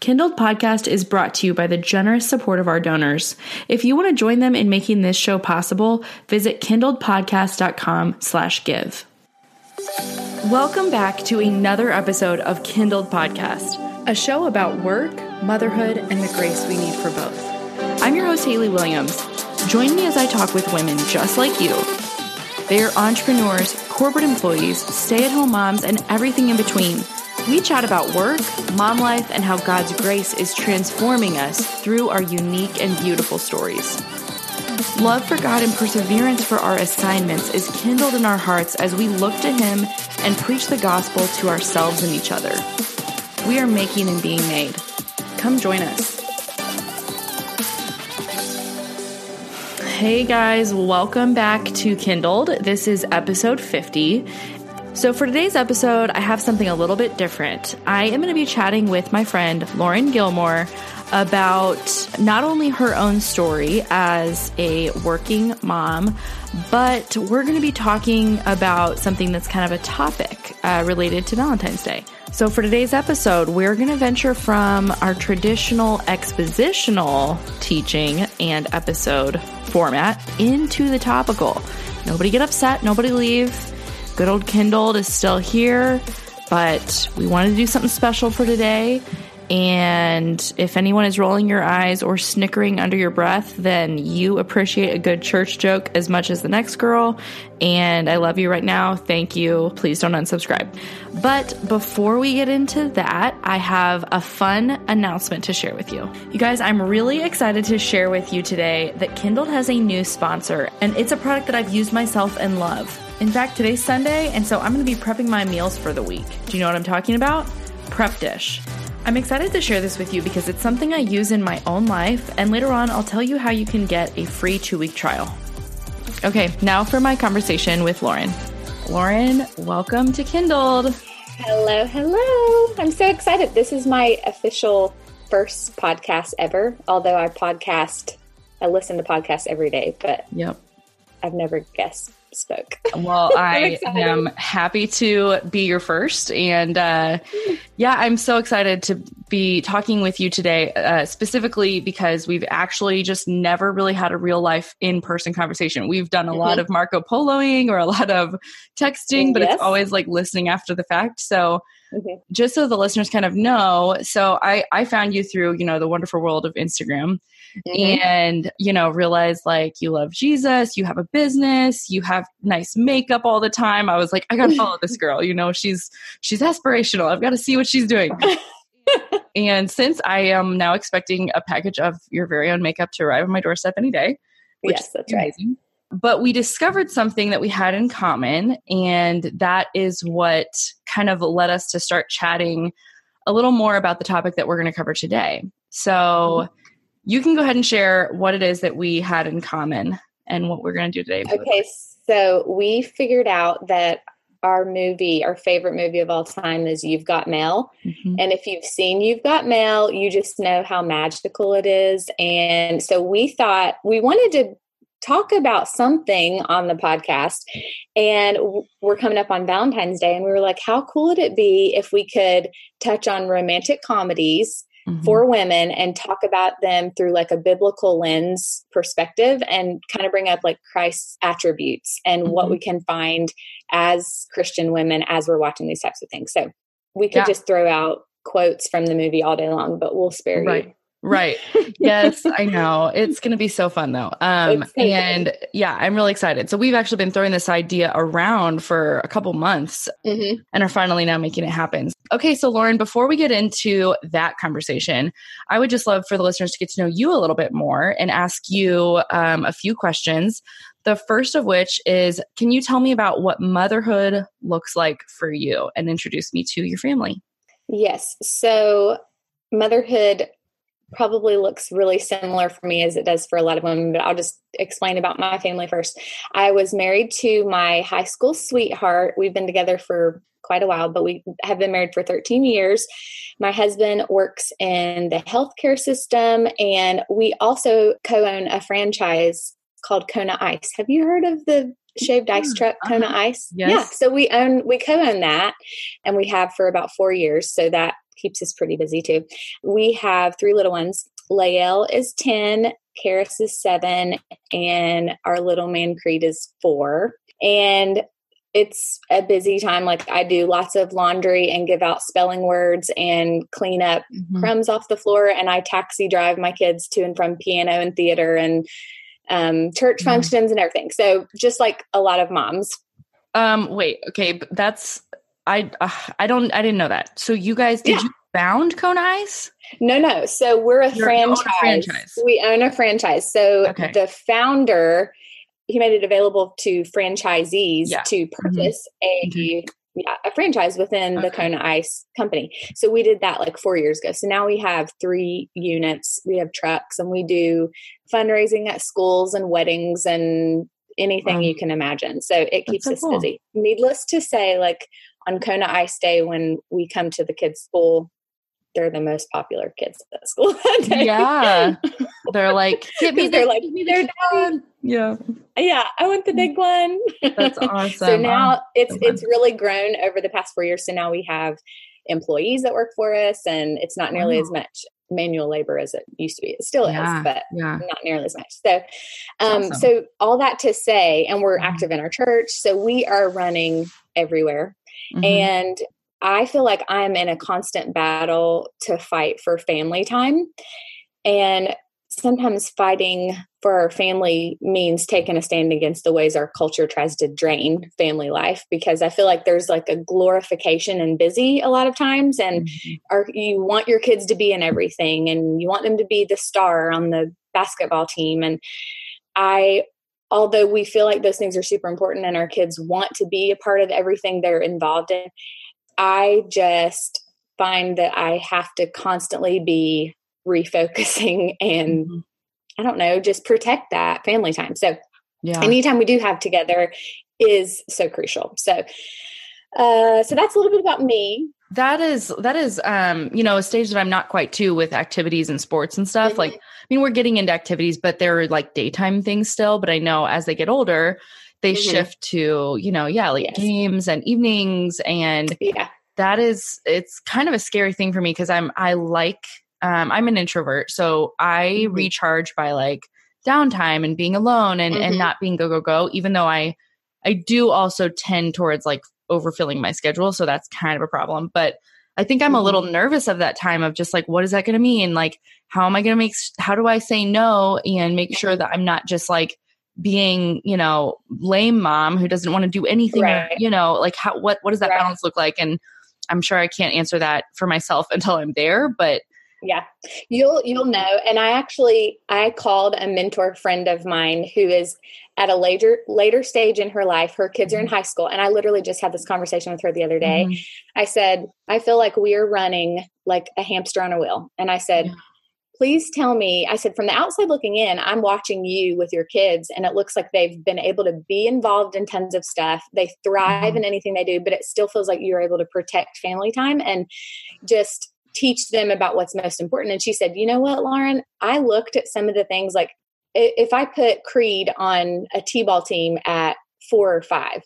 Kindled Podcast is brought to you by the generous support of our donors. If you want to join them in making this show possible, visit kindledpodcast.com slash give. Welcome back to another episode of Kindled Podcast, a show about work, motherhood, and the grace we need for both. I'm your host, Haley Williams. Join me as I talk with women just like you. They are entrepreneurs, corporate employees, stay at home moms, and everything in between. We chat about work, mom life, and how God's grace is transforming us through our unique and beautiful stories. Love for God and perseverance for our assignments is kindled in our hearts as we look to Him and preach the gospel to ourselves and each other. We are making and being made. Come join us. Hey guys, welcome back to Kindled. This is episode 50. So, for today's episode, I have something a little bit different. I am going to be chatting with my friend Lauren Gilmore about not only her own story as a working mom, but we're going to be talking about something that's kind of a topic uh, related to Valentine's Day. So, for today's episode, we're going to venture from our traditional expositional teaching and episode format into the topical. Nobody get upset, nobody leave. Good old Kindled is still here, but we wanted to do something special for today. And if anyone is rolling your eyes or snickering under your breath, then you appreciate a good church joke as much as the next girl. And I love you right now. Thank you. Please don't unsubscribe. But before we get into that, I have a fun announcement to share with you. You guys, I'm really excited to share with you today that Kindled has a new sponsor, and it's a product that I've used myself and love. In fact, today's Sunday, and so I'm going to be prepping my meals for the week. Do you know what I'm talking about? Prep Dish. I'm excited to share this with you because it's something I use in my own life, and later on, I'll tell you how you can get a free two week trial. Okay, now for my conversation with Lauren. Lauren, welcome to Kindled. Hello, hello. I'm so excited. This is my official first podcast ever, although I podcast, I listen to podcasts every day, but yep. I've never Well, I am happy to be your first. And uh, yeah, I'm so excited to be talking with you today, uh, specifically because we've actually just never really had a real life in person conversation. We've done a mm-hmm. lot of Marco Poloing or a lot of texting, but yes. it's always like listening after the fact. So, mm-hmm. just so the listeners kind of know, so I, I found you through, you know, the wonderful world of Instagram mm-hmm. and you know realize like you love jesus you have a business you have nice makeup all the time. I was like i gotta follow this girl you know she's she's aspirational. I've got to see what she's doing. And since i am now expecting a package of your very own makeup to arrive on my doorstep any day yes that's amazing. right. but we discovered something that we had in common and that is what kind of led us to start chatting a little more about the topic that we're going to cover today. So mm-hmm you can go ahead and share what it is that we had in common and what we're going to do today. Okay, so we figured out that our movie, our favorite movie of all time is You've Got Mail. Mm-hmm. And if you've seen You've Got Mail, you just know how magical it is. And so we thought we wanted to talk about something on the podcast. And we're coming up on Valentine's Day, and we were like, how cool would it be if we could touch on romantic comedies? Mm-hmm. for women and talk about them through like a biblical lens perspective and kind of bring up like Christ's attributes and mm-hmm. what we can find as Christian women as we're watching these types of things. So we could yeah. just throw out quotes from the movie all day long, but we'll spare right. you. Right. Yes, I know. It's going to be so fun though. Um and yeah, I'm really excited. So we've actually been throwing this idea around for a couple months mm-hmm. and are finally now making it happen. Okay, so Lauren, before we get into that conversation, I would just love for the listeners to get to know you a little bit more and ask you um, a few questions. The first of which is Can you tell me about what motherhood looks like for you and introduce me to your family? Yes. So motherhood probably looks really similar for me as it does for a lot of women, but I'll just explain about my family first. I was married to my high school sweetheart. We've been together for quite a while, but we have been married for 13 years. My husband works in the healthcare system, and we also co own a franchise called Kona Ice. Have you heard of the shaved ice truck uh-huh. Kona Ice? Yes. Yeah. So we own, we co own that, and we have for about four years. So that keeps us pretty busy too. We have three little ones. Lael is 10, Karis is seven, and our little man Creed is four. And it's a busy time. Like I do lots of laundry and give out spelling words and clean up mm-hmm. crumbs off the floor. And I taxi drive my kids to and from piano and theater and um, church mm-hmm. functions and everything. So just like a lot of moms. Um, wait, okay, that's I uh, I don't I didn't know that. So you guys did yeah. you found Kona Ice? No, no. So we're a franchise. a franchise. We own a franchise. So okay. the founder he made it available to franchisees yeah. to mm-hmm. purchase mm-hmm. a yeah, a franchise within okay. the Kona Ice company. So we did that like four years ago. So now we have three units. We have trucks and we do fundraising at schools and weddings and anything wow. you can imagine. So it keeps so us cool. busy. Needless to say, like on Kona Ice Day, when we come to the kids' school, they're the most popular kids at school Yeah. They're like, get me they're like, me their dad. Yeah. Yeah. I want the big one. That's awesome. so now it's it's really grown over the past four years. So now we have employees that work for us and it's not nearly as much manual labor as it used to be. It still yeah, is, but yeah. not nearly as much. So um awesome. so all that to say, and we're mm-hmm. active in our church. So we are running everywhere. Mm-hmm. And I feel like I'm in a constant battle to fight for family time. And sometimes fighting for our family means taking a stand against the ways our culture tries to drain family life because I feel like there's like a glorification and busy a lot of times and mm-hmm. are, you want your kids to be in everything and you want them to be the star on the basketball team and I although we feel like those things are super important and our kids want to be a part of everything they're involved in I just find that I have to constantly be refocusing and mm-hmm. I don't know, just protect that family time. So yeah. anytime we do have together is so crucial. So uh so that's a little bit about me. That is that is um you know a stage that I'm not quite to with activities and sports and stuff. Mm-hmm. Like I mean we're getting into activities but they're like daytime things still, but I know as they get older they mm-hmm. shift to you know yeah like yes. games and evenings and yeah that is it's kind of a scary thing for me because i'm i like um i'm an introvert so i mm-hmm. recharge by like downtime and being alone and mm-hmm. and not being go go go even though i i do also tend towards like overfilling my schedule so that's kind of a problem but i think i'm a little mm-hmm. nervous of that time of just like what is that going to mean like how am i going to make how do i say no and make sure that i'm not just like being you know lame mom who doesn't want to do anything right. you know like how what what does that right. balance look like and i'm sure i can't answer that for myself until i'm there but yeah you'll you'll know and i actually i called a mentor friend of mine who is at a later later stage in her life her kids are in mm-hmm. high school and i literally just had this conversation with her the other day mm-hmm. i said i feel like we are running like a hamster on a wheel and i said yeah please tell me i said from the outside looking in i'm watching you with your kids and it looks like they've been able to be involved in tons of stuff they thrive mm-hmm. in anything they do but it still feels like you're able to protect family time and just teach them about what's most important and she said you know what lauren i looked at some of the things like if i put creed on a t-ball team at four or five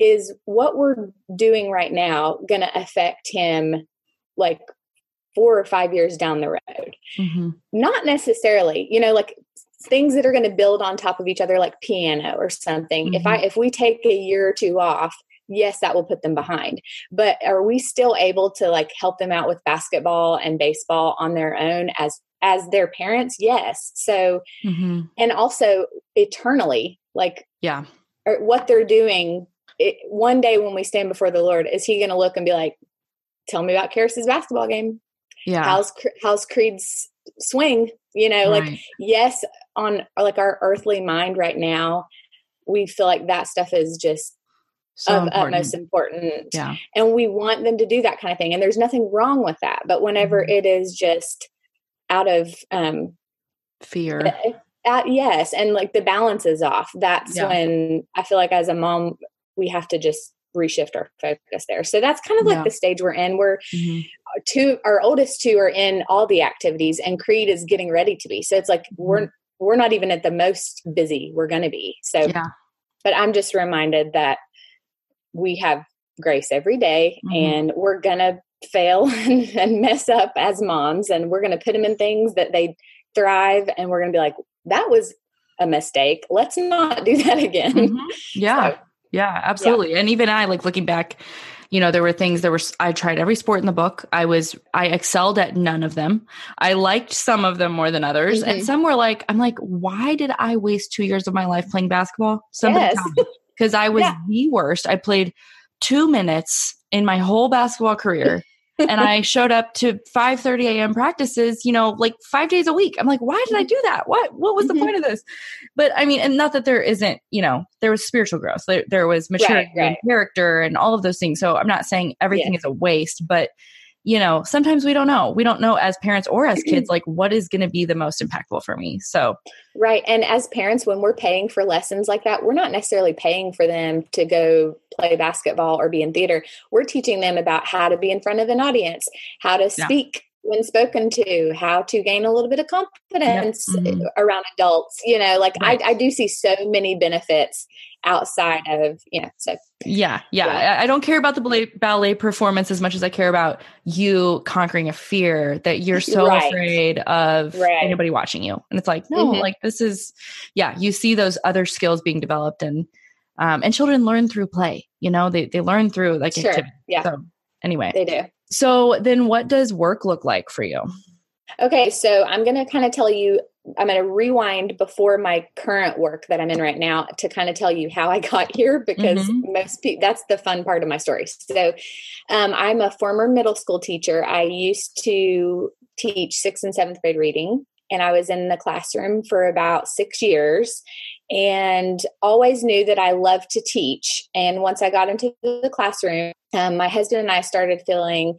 is what we're doing right now going to affect him like four or five years down the road. Mm-hmm. Not necessarily, you know, like things that are going to build on top of each other, like piano or something. Mm-hmm. If I if we take a year or two off, yes, that will put them behind. But are we still able to like help them out with basketball and baseball on their own as as their parents? Yes. So mm-hmm. and also eternally, like yeah, what they're doing. It, one day when we stand before the Lord, is He going to look and be like, "Tell me about Karis's basketball game"? yeah how's how's creed's swing you know right. like yes on like our earthly mind right now we feel like that stuff is just So of important. utmost important. Yeah. And we want them to do that kind of thing. And there's nothing wrong with that. But whenever Mhm. it is just out of um Fear. uh, yes, and like the balance is off, that's Yeah. when I feel like as a mom, we have to just reshift our focus there. So that's kind of like Yeah. the stage we're in. We're Mhm. two our oldest two are in all the activities and Creed is getting ready to be. So it's like we're we're not even at the most busy we're gonna be. So Yeah. but I'm just reminded that we have grace every day Mhm. and we're gonna fail and, and mess up as moms and we're gonna put them in things that they thrive and we're gonna be like, that was a mistake. Let's not do that again. Mhm. Yeah. So, Yeah, absolutely. And even I, like looking back, you know, there were things there were, I tried every sport in the book. I was, I excelled at none of them. I liked some of them more than others. And Mhm. some were like, I'm like, why did I waste two years of my life playing basketball? Somebody Yes. Because I was Yeah. the worst. I played two minutes in my whole basketball career. and I showed up to 5 30 a.m. practices, you know, like five days a week. I'm like, why did I mm-hmm. do that? What what was the mm-hmm. point of this? But I mean, and not that there isn't, you know, there was spiritual growth, there, there was maturity right. and character and all of those things. So I'm not saying everything is a waste, but you know, sometimes we don't know. We don't know as parents or as kids, like what is going to be the most impactful for me. So Right. And as parents, when we're paying for lessons like that, we're not necessarily paying for them to go play basketball or be in theater. We're teaching them about how to be in front of an audience, how to speak when spoken to, how to gain a little bit of confidence Mhm. around adults. You know, like Right. I, I do see so many benefits outside of, you know, so Yeah, yeah. Yeah. I, don't care about the ballet, ballet performance as much as I care about you conquering a fear that you're so Right. afraid of Right. anybody watching you. And it's like, no, Mhm. like this is, yeah, you see those other skills being developed and, um, and children learn through play, you know, they, they learn through like Sure. activity. Yeah. So anyway, they do. So then what does work look like for you? Okay, so I'm going to kind of tell you, I'm going to rewind before my current work that I'm in right now to kind of tell you how I got here because Mhm. most people, that's the fun part of my story. So um, I'm a former middle school teacher. I used to teach sixth and seventh grade reading, and I was in the classroom for about six years and always knew that I loved to teach. And once I got into the classroom, um, my husband and I started feeling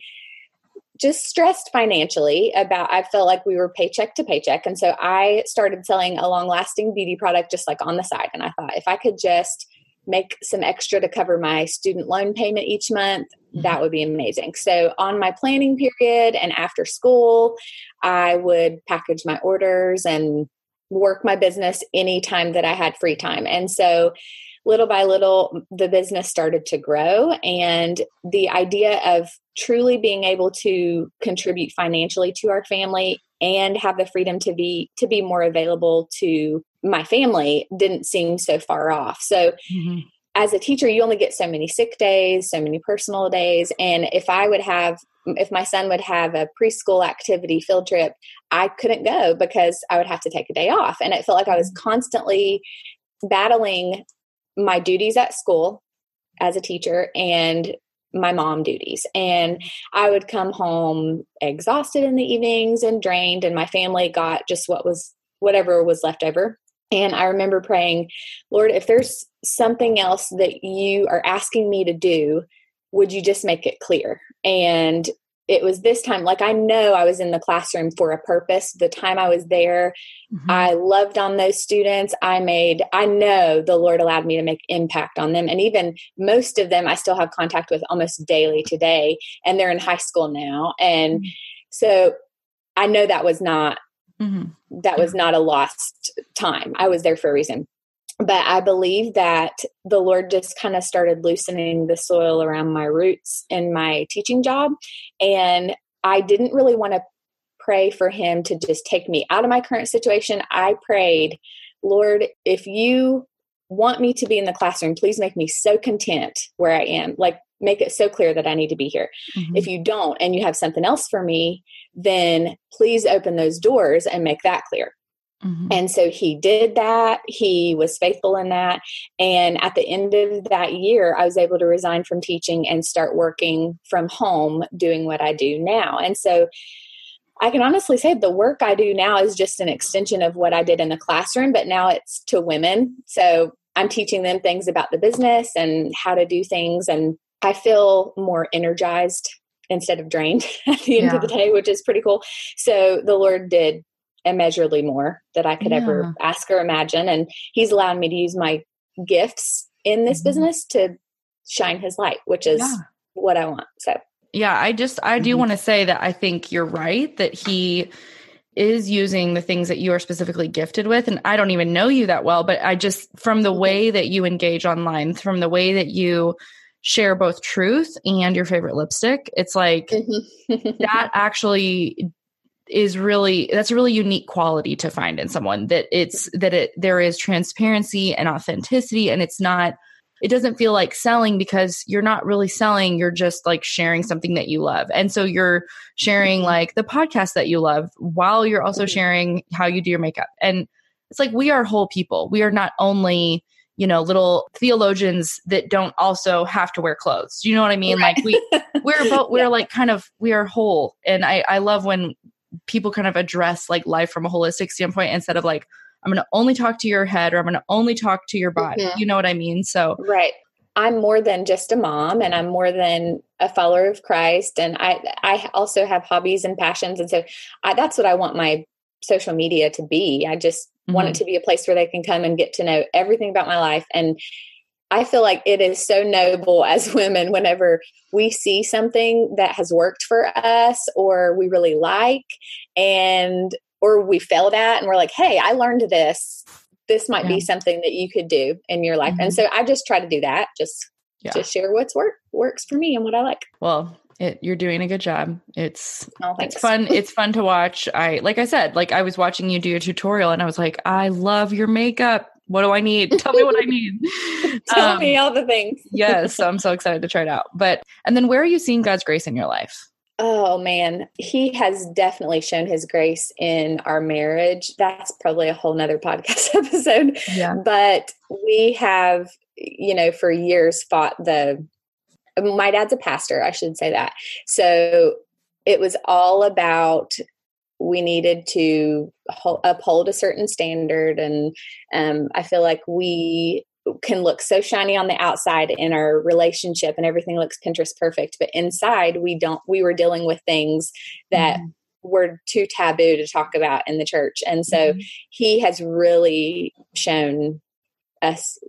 just stressed financially about I felt like we were paycheck to paycheck and so I started selling a long lasting beauty product just like on the side and I thought if I could just make some extra to cover my student loan payment each month that would be amazing. So on my planning period and after school I would package my orders and work my business anytime that I had free time. And so little by little the business started to grow. And the idea of truly being able to contribute financially to our family and have the freedom to be to be more available to my family didn't seem so far off. So mm-hmm. as a teacher you only get so many sick days so many personal days. And if i would have if my son would have a preschool activity field trip i couldn't go because i would have to take a day off. And it felt like i was mm-hmm. constantly battling my duties at school as a teacher and my mom duties. And I would come home exhausted in the evenings and drained, and my family got just what was whatever was left over. And I remember praying, Lord, if there's something else that you are asking me to do, would you just make it clear? And it was this time, like I know I was in the classroom for a purpose. The time I was there, Mhm. I loved on those students. I made, I know the Lord allowed me to make impact on them. And even most of them I still have contact with almost daily today. And they're in high school now. And so I know that was not, Mhm. that was not a lost time. I was there for a reason. But I believe that the Lord just kind of started loosening the soil around my roots in my teaching job. And I didn't really want to pray for him to just take me out of my current situation. I prayed, Lord, if you want me to be in the classroom, please make me so content where I am. Like, make it so clear that I need to be here. Mhm. If you don't and you have something else for me, then please open those doors and make that clear. Mhm. And so he did that. He was faithful in that. And at the end of that year, I was able to resign from teaching and start working from home doing what I do now. And so I can honestly say the work I do now is just an extension of what I did in the classroom, but now it's to women. So I'm teaching them things about the business and how to do things. And I feel more energized instead of drained at the end yeah. of the day, which is pretty cool. So the Lord did immeasurably more that I could yeah. ever ask or imagine. And He's allowed me to use my gifts in this mm-hmm. business to shine His light, which is yeah. what I want. So, yeah, I just, I do mm-hmm. want to say that I think you're right that He is using the things that you are specifically gifted with. And I don't even know you that well, but I just, from the mm-hmm. way that you engage online, from the way that you, share both truth and your favorite lipstick. It's like mm-hmm. that actually is really that's a really unique quality to find in someone that it's that it there is transparency and authenticity and it's not it doesn't feel like selling because you're not really selling you're just like sharing something that you love and so you're sharing like the podcast that you love while you're also mm-hmm. sharing how you do your makeup and it's like we are whole people we are not only you know little theologians that don't also have to wear clothes you know what i mean right. like we we're both we're yeah. like kind of we are whole and i i love when people kind of address like life from a holistic standpoint instead of like i'm going to only talk to your head or i'm going to only talk to your body mm-hmm. you know what i mean so right i'm more than just a mom and i'm more than a follower of christ and i i also have hobbies and passions and so I, that's what i want my social media to be i just mm-hmm. want it mm-hmm. to be a place where they can come and get to know everything about my life and I feel like it is so noble as women whenever we see something that has worked for us or we really like and or we failed at and we're like, "Hey, I learned this. This might yeah. be something that you could do in your life." Mm-hmm. And so I just try to do that. Just yeah. just share what's work works for me and what I like. Well, it, you're doing a good job. It's oh, it's fun. It's fun to watch. I like I said, like I was watching you do a tutorial and I was like, I love your makeup. What do I need? Tell me what I need. Tell um, me all the things. yes, I'm so excited to try it out. But and then where are you seeing God's grace in your life? Oh man, he has definitely shown his grace in our marriage. That's probably a whole nother podcast episode. Yeah. But we have, you know, for years fought the my dad's a pastor, I should say that. So it was all about we needed to uphold a certain standard and um, i feel like we can look so shiny on the outside in our relationship and everything looks pinterest perfect but inside we don't we were dealing with things that mm-hmm. were too taboo to talk about in the church and so mm-hmm. he has really shown us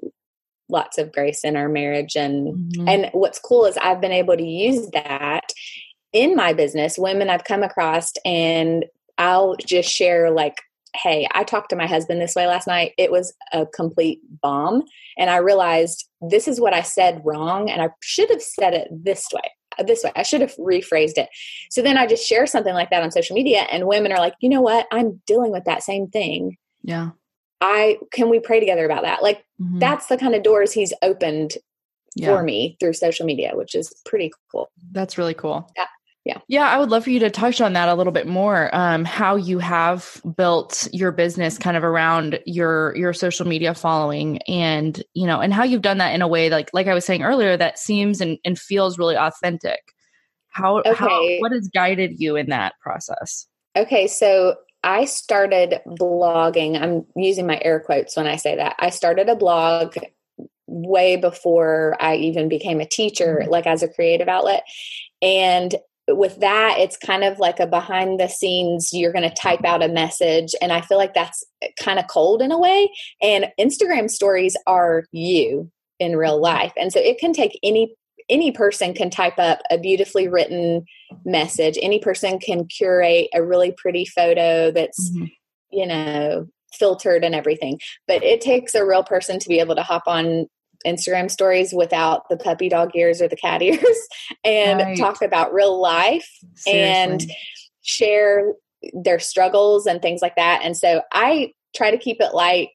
lots of grace in our marriage and mm-hmm. and what's cool is I've been able to use that in my business women I've come across and I'll just share like hey I talked to my husband this way last night it was a complete bomb and I realized this is what I said wrong and I should have said it this way this way. I should have rephrased it. So then I just share something like that on social media, and women are like, you know what? I'm dealing with that same thing. Yeah. I can we pray together about that? Like mm-hmm. that's the kind of doors he's opened yeah. for me through social media, which is pretty cool. That's really cool. Yeah. Yeah. Yeah, I would love for you to touch on that a little bit more. Um, how you have built your business kind of around your your social media following and you know, and how you've done that in a way like like I was saying earlier that seems and, and feels really authentic. How, okay. how what has guided you in that process? Okay, so I started blogging. I'm using my air quotes when I say that. I started a blog way before I even became a teacher, mm-hmm. like as a creative outlet. And with that, it's kind of like a behind the scenes, you're going to type out a message. And I feel like that's kind of cold in a way. And Instagram stories are you in real life. And so it can take any any person can type up a beautifully written message. Any person can curate a really pretty photo that's, mm-hmm. you know, filtered and everything. But it takes a real person to be able to hop on Instagram stories without the puppy dog ears or the cat ears and right. talk about real life Seriously. and share their struggles and things like that. And so I try to keep it light.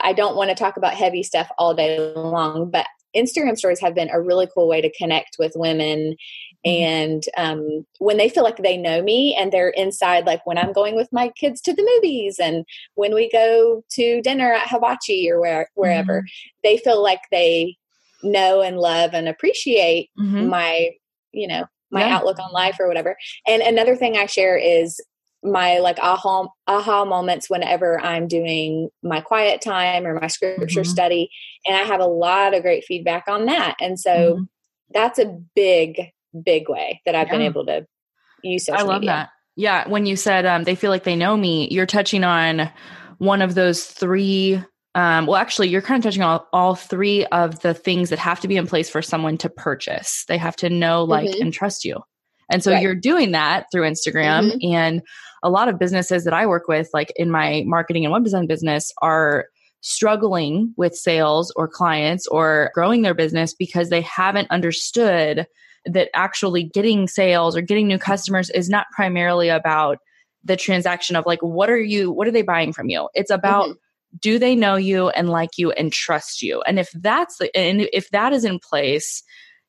I don't want to talk about heavy stuff all day long, but Instagram stories have been a really cool way to connect with women. Mm-hmm. And um, when they feel like they know me and they're inside, like when I'm going with my kids to the movies and when we go to dinner at Hibachi or where, wherever, mm-hmm. they feel like they know and love and appreciate mm-hmm. my, you know, my yeah. outlook on life or whatever. And another thing I share is my like aha aha moments whenever I'm doing my quiet time or my scripture mm-hmm. study and I have a lot of great feedback on that. And so mm-hmm. that's a big big way that I've yeah. been able to use social I love media. that. Yeah, when you said um, they feel like they know me, you're touching on one of those three um, well, actually, you're kind of touching on all, all three of the things that have to be in place for someone to purchase. They have to know, like, mm-hmm. and trust you. And so right. you're doing that through Instagram. Mm-hmm. And a lot of businesses that I work with, like in my marketing and web design business, are struggling with sales or clients or growing their business because they haven't understood that actually getting sales or getting new customers is not primarily about the transaction of like what are you what are they buying from you? It's about mm-hmm. do they know you and like you and trust you? And if that's the and if that is in place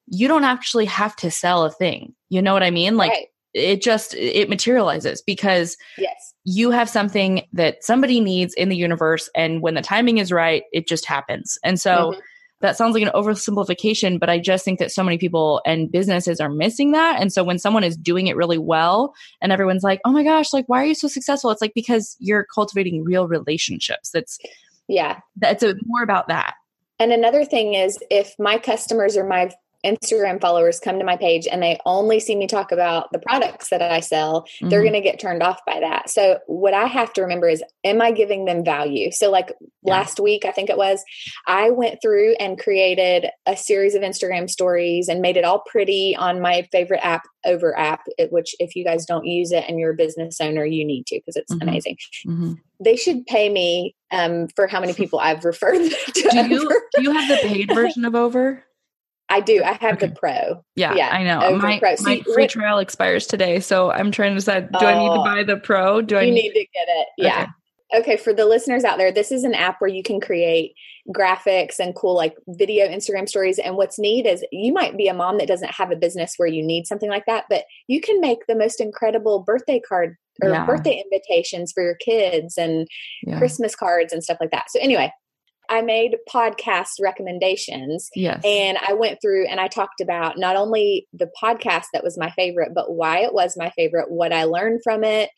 you don't actually have to sell a thing. You know what i mean? Like right. it just it materializes because yes. you have something that somebody needs in the universe and when the timing is right it just happens. And so mm-hmm that sounds like an oversimplification, but I just think that so many people and businesses are missing that. And so when someone is doing it really well and everyone's like, oh my gosh, like, why are you so successful? It's like because you're cultivating real relationships. That's, yeah, that's a, more about that. And another thing is if my customers or my Instagram followers come to my page and they only see me talk about the products that I sell, mm-hmm. they're going to get turned off by that. So, what I have to remember is, am I giving them value? So, like yeah. last week, I think it was, I went through and created a series of Instagram stories and made it all pretty on my favorite app, Over app, which, if you guys don't use it and you're a business owner, you need to because it's mm-hmm. amazing. Mm-hmm. They should pay me um, for how many people I've referred to. Do you, do you have the paid version of Over? I do. I have okay. the pro. Yeah, yeah, I know. My, pro. my free what, trial expires today, so I'm trying to decide: do I need to oh. buy the pro? Do I you need, need to get it? Yeah. Okay. Okay, for the listeners out there, this is an app where you can create graphics and cool like video Instagram stories. And what's neat is you might be a mom that doesn't have a business where you need something like that, but you can make the most incredible birthday card or yeah. birthday invitations for your kids and yeah. Christmas cards and stuff like that. So anyway, I made podcast recommendations. Yes. And I went through and I talked about not only the podcast that was my favorite, but why it was my favorite, what I learned from it,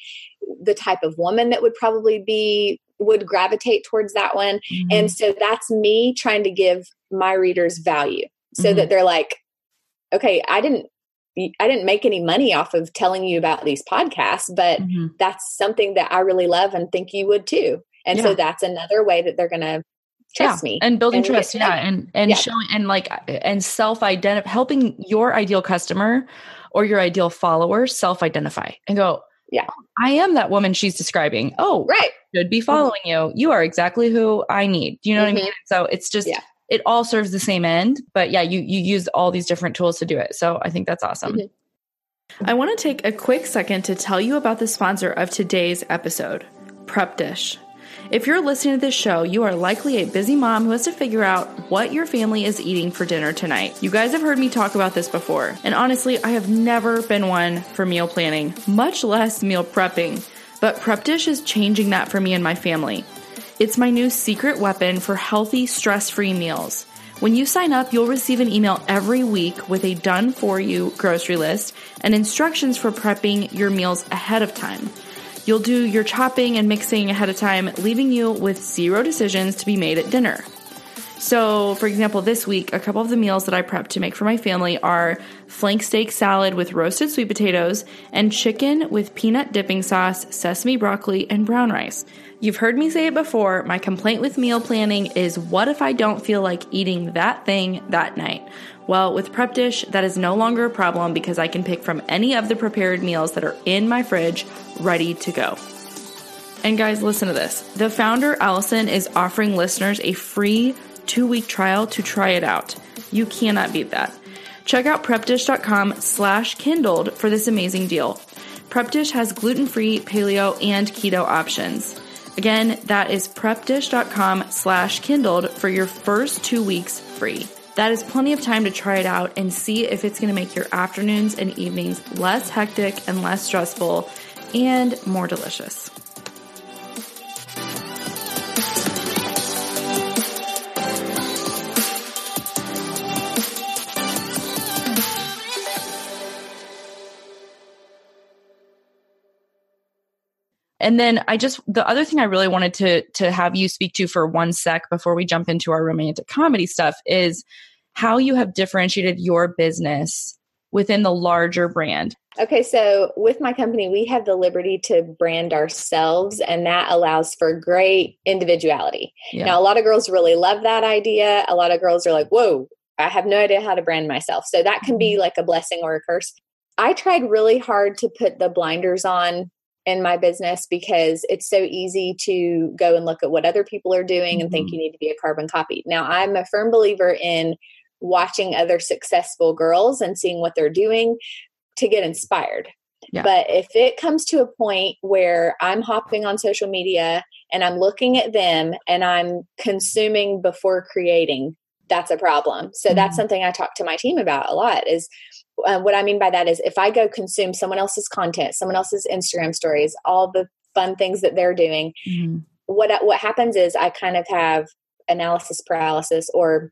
the type of woman that would probably be would gravitate towards that one. Mm-hmm. And so that's me trying to give my readers value so mm-hmm. that they're like, okay, I didn't I didn't make any money off of telling you about these podcasts, but mm-hmm. that's something that I really love and think you would too. And yeah. so that's another way that they're going to trust yeah. me and building and trust yeah and and yeah. showing and like and self identify helping your ideal customer or your ideal follower self identify and go yeah oh, i am that woman she's describing oh right should be following mm-hmm. you you are exactly who i need you know mm-hmm. what i mean mm-hmm. so it's just yeah. it all serves the same end but yeah you you use all these different tools to do it so i think that's awesome mm-hmm. i want to take a quick second to tell you about the sponsor of today's episode prep dish if you're listening to this show, you are likely a busy mom who has to figure out what your family is eating for dinner tonight. You guys have heard me talk about this before, and honestly, I have never been one for meal planning, much less meal prepping. But Prep Dish is changing that for me and my family. It's my new secret weapon for healthy, stress free meals. When you sign up, you'll receive an email every week with a done for you grocery list and instructions for prepping your meals ahead of time. You'll do your chopping and mixing ahead of time, leaving you with zero decisions to be made at dinner. So, for example, this week, a couple of the meals that I prepped to make for my family are flank steak salad with roasted sweet potatoes and chicken with peanut dipping sauce, sesame broccoli, and brown rice. You've heard me say it before my complaint with meal planning is what if I don't feel like eating that thing that night? Well, with Prep Dish, that is no longer a problem because I can pick from any of the prepared meals that are in my fridge ready to go. And guys, listen to this. The founder, Allison, is offering listeners a free two week trial to try it out. You cannot beat that. Check out prepdish.com slash kindled for this amazing deal. PrepDish has gluten-free, paleo, and keto options. Again, that is prepdish.com slash kindled for your first two weeks free. That is plenty of time to try it out and see if it's going to make your afternoons and evenings less hectic and less stressful and more delicious. And then I just the other thing I really wanted to to have you speak to for one sec before we jump into our romantic comedy stuff is how you have differentiated your business within the larger brand. Okay, so with my company, we have the liberty to brand ourselves, and that allows for great individuality. Yeah. Now, a lot of girls really love that idea. A lot of girls are like, whoa, I have no idea how to brand myself. So that can be mm-hmm. like a blessing or a curse. I tried really hard to put the blinders on in my business because it's so easy to go and look at what other people are doing mm-hmm. and think mm-hmm. you need to be a carbon copy. Now, I'm a firm believer in watching other successful girls and seeing what they're doing to get inspired. Yeah. But if it comes to a point where I'm hopping on social media and I'm looking at them and I'm consuming before creating, that's a problem. So mm-hmm. that's something I talk to my team about a lot is uh, what I mean by that is if I go consume someone else's content, someone else's Instagram stories, all the fun things that they're doing, mm-hmm. what what happens is I kind of have analysis paralysis or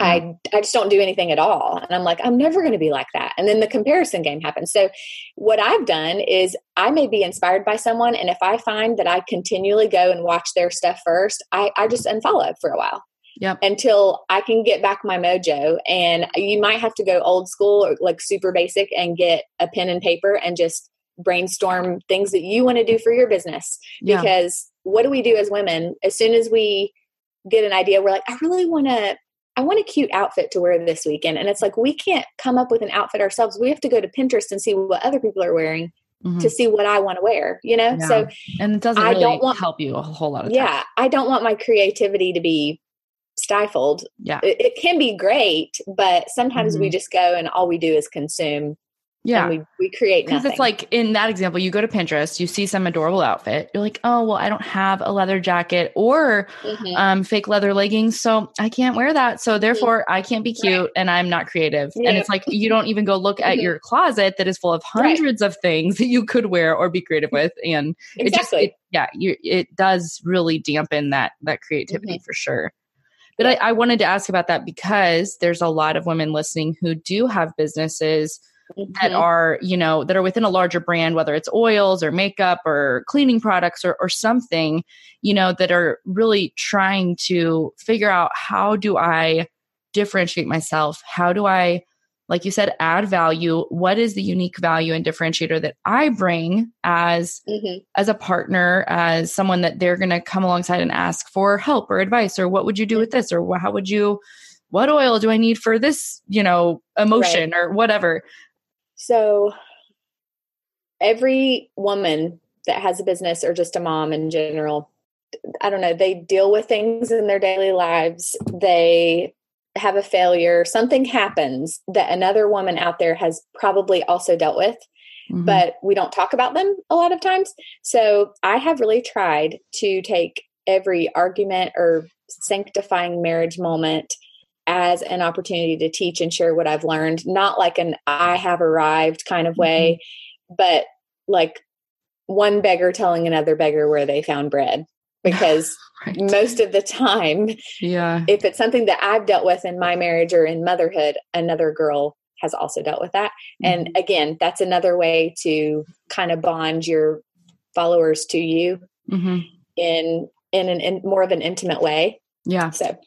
I mm-hmm. I just don't do anything at all. And I'm like, I'm never going to be like that. And then the comparison game happens. So what I've done is I may be inspired by someone and if I find that I continually go and watch their stuff first, I, I just unfollow for a while. Yep. Until I can get back my mojo. And you might have to go old school or like super basic and get a pen and paper and just brainstorm things that you want to do for your business. Yeah. Because what do we do as women? As soon as we get an idea, we're like, I really want to I want a cute outfit to wear this weekend. And it's like, we can't come up with an outfit ourselves. We have to go to Pinterest and see what other people are wearing mm-hmm. to see what I want to wear, you know? Yeah. So, and it doesn't really I don't want, help you a whole lot of Yeah. Time. I don't want my creativity to be stifled. Yeah. It, it can be great, but sometimes mm-hmm. we just go and all we do is consume yeah. we, we create Because it's like in that example, you go to Pinterest, you see some adorable outfit. You're like, oh, well, I don't have a leather jacket or mm-hmm. um, fake leather leggings. So I can't wear that. So therefore, mm-hmm. I can't be cute right. and I'm not creative. Yeah. And it's like, you don't even go look at mm-hmm. your closet that is full of hundreds right. of things that you could wear or be creative with. And exactly. it just, it, yeah, you, it does really dampen that, that creativity mm-hmm. for sure. But yeah. I, I wanted to ask about that because there's a lot of women listening who do have businesses – mm-hmm. that are you know that are within a larger brand whether it's oils or makeup or cleaning products or, or something you know that are really trying to figure out how do i differentiate myself how do i like you said add value what is the unique value and differentiator that i bring as mm-hmm. as a partner as someone that they're going to come alongside and ask for help or advice or what would you do with this or how would you what oil do i need for this you know emotion right. or whatever so every woman that has a business or just a mom in general, I don't know, they deal with things in their daily lives. They have a failure, something happens that another woman out there has probably also dealt with, mm-hmm. but we don't talk about them a lot of times. So I have really tried to take every argument or sanctifying marriage moment as an opportunity to teach and share what I've learned, not like an I have arrived kind of way, mm-hmm. but like one beggar telling another beggar where they found bread. Because right. most of the time, yeah, if it's something that I've dealt with in my marriage or in motherhood, another girl has also dealt with that. Mm-hmm. And again, that's another way to kind of bond your followers to you mm-hmm. in in an in more of an intimate way. Yeah. So,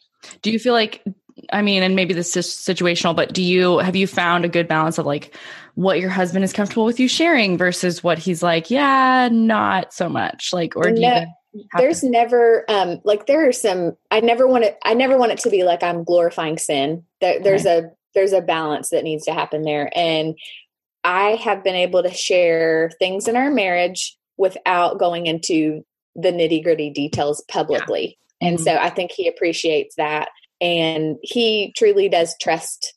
do you feel like I mean, and maybe this is situational, but do you have you found a good balance of like what your husband is comfortable with you sharing versus what he's like, yeah, not so much, like, or do no? There's to- never um like there are some. I never want it. I never want it to be like I'm glorifying sin. There, there's okay. a there's a balance that needs to happen there, and I have been able to share things in our marriage without going into the nitty gritty details publicly. Yeah. And mm-hmm. so I think he appreciates that and he truly does trust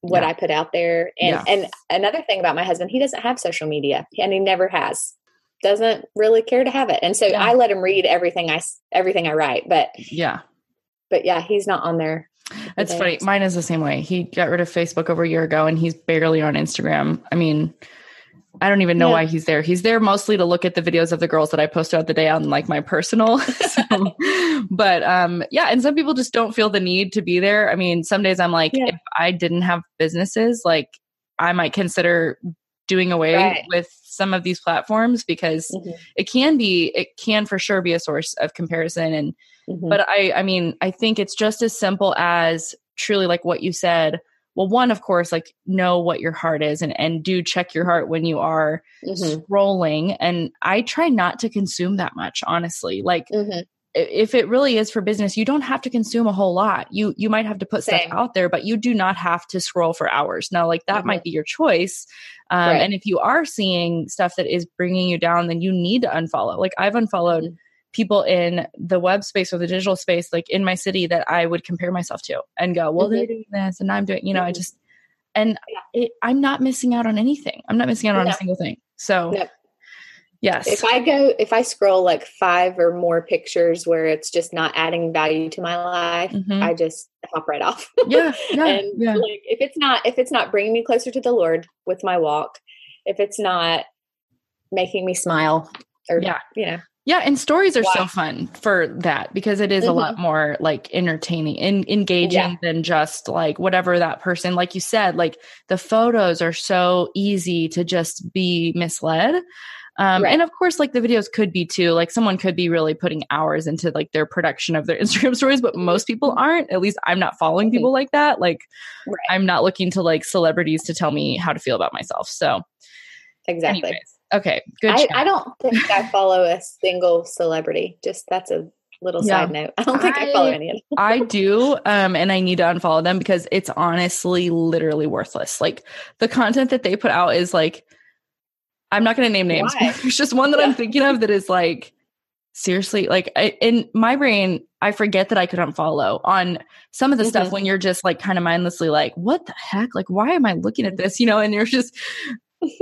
what yeah. I put out there. And yeah. and another thing about my husband, he doesn't have social media, and he never has. Doesn't really care to have it, and so yeah. I let him read everything I everything I write. But yeah, but yeah, he's not on there. That's funny. Mine is the same way. He got rid of Facebook over a year ago, and he's barely on Instagram. I mean, I don't even know yeah. why he's there. He's there mostly to look at the videos of the girls that I post throughout the day on like my personal. so, but um yeah, and some people just don't feel the need to be there. I mean, some days I'm like, yeah. if I didn't have businesses, like I might consider doing away right. with some of these platforms because mm-hmm. it can be it can for sure be a source of comparison and mm-hmm. but i i mean i think it's just as simple as truly like what you said well one of course like know what your heart is and and do check your heart when you are mm-hmm. scrolling and i try not to consume that much honestly like mm-hmm. if it really is for business you don't have to consume a whole lot you you might have to put Same. stuff out there but you do not have to scroll for hours now like that mm-hmm. might be your choice um, right. and if you are seeing stuff that is bringing you down then you need to unfollow like i've unfollowed mm-hmm people in the web space or the digital space, like in my city, that I would compare myself to and go, well, mm-hmm. they're doing this and I'm doing, you know, I mm-hmm. just, and it, I'm not missing out on anything. I'm not missing out on no. a single thing. So, no. yes. If I go, if I scroll like five or more pictures where it's just not adding value to my life, mm-hmm. I just hop right off. Yeah. yeah and yeah. like, if it's not, if it's not bringing me closer to the Lord with my walk, if it's not making me smile or, yeah. you know, yeah, and stories are wow. so fun for that because it is mm-hmm. a lot mm-hmm. more like entertaining and engaging yeah. than just like whatever that person, like you said, like the photos are so easy to just be misled. Um, right. And of course, like the videos could be too. Like someone could be really putting hours into like their production of their Instagram stories, but most people aren't. At least I'm not following mm-hmm. people like that. Like right. I'm not looking to like celebrities to tell me how to feel about myself. So, exactly. Anyways, Okay, good. I, I, don't think I follow a single celebrity. Just that's a little yeah. side note. I don't think I, I follow any of them. I do, um, and I need to unfollow them because it's honestly literally worthless. Like the content that they put out is like, I'm not going to name names. There's just one that yeah. I'm thinking of that is like seriously like I, in my brain i forget that i could unfollow on some of the mm-hmm. stuff when you're just like kind of mindlessly like what the heck like why am i looking at this you know and you're just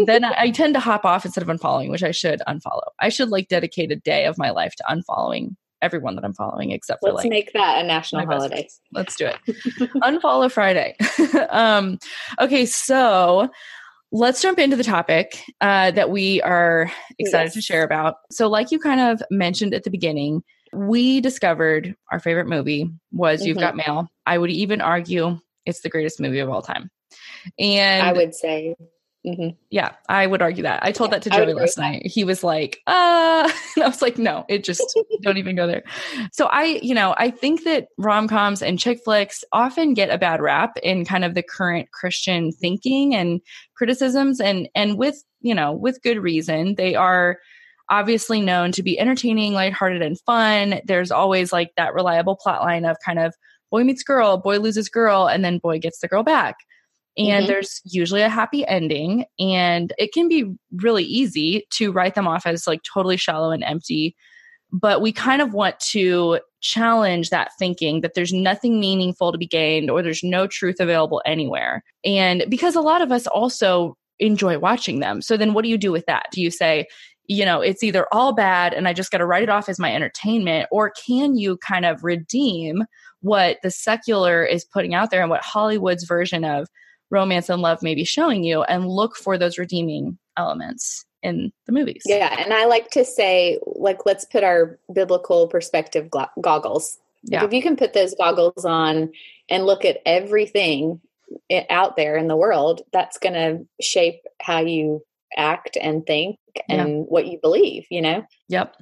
then I tend to hop off instead of unfollowing, which I should unfollow. I should like dedicate a day of my life to unfollowing everyone that I'm following, except for Let's like make that a national holiday. Let's do it. Unfollow Friday. um, okay, so let's jump into the topic uh, that we are excited yes. to share about. So, like you kind of mentioned at the beginning, we discovered our favorite movie was mm-hmm. You've Got Mail. I would even argue it's the greatest movie of all time. And I would say Mm-hmm. Yeah, I would argue that. I told yeah, that to Joey last night. He was like, uh, and I was like, no, it just don't even go there. So I, you know, I think that rom coms and chick flicks often get a bad rap in kind of the current Christian thinking and criticisms and, and with, you know, with good reason. They are obviously known to be entertaining, lighthearted, and fun. There's always like that reliable plot line of kind of boy meets girl, boy loses girl, and then boy gets the girl back and mm-hmm. there's usually a happy ending and it can be really easy to write them off as like totally shallow and empty. But we kind of want to challenge that thinking that there's nothing meaningful to be gained or there's no truth available anywhere. And because a lot of us also enjoy watching them. So then what do you do with that? Do you say you know it's either all bad and i just got to write it off as my entertainment or can you kind of redeem what the secular is putting out there and what hollywood's version of romance and love may be showing you and look for those redeeming elements in the movies. Yeah, and I like to say like let's put our biblical perspective goggles. Yeah. If you can put those goggles on and look at everything out there in the world, that's going to shape how you act and think and yeah. what you believe, you know? Yep.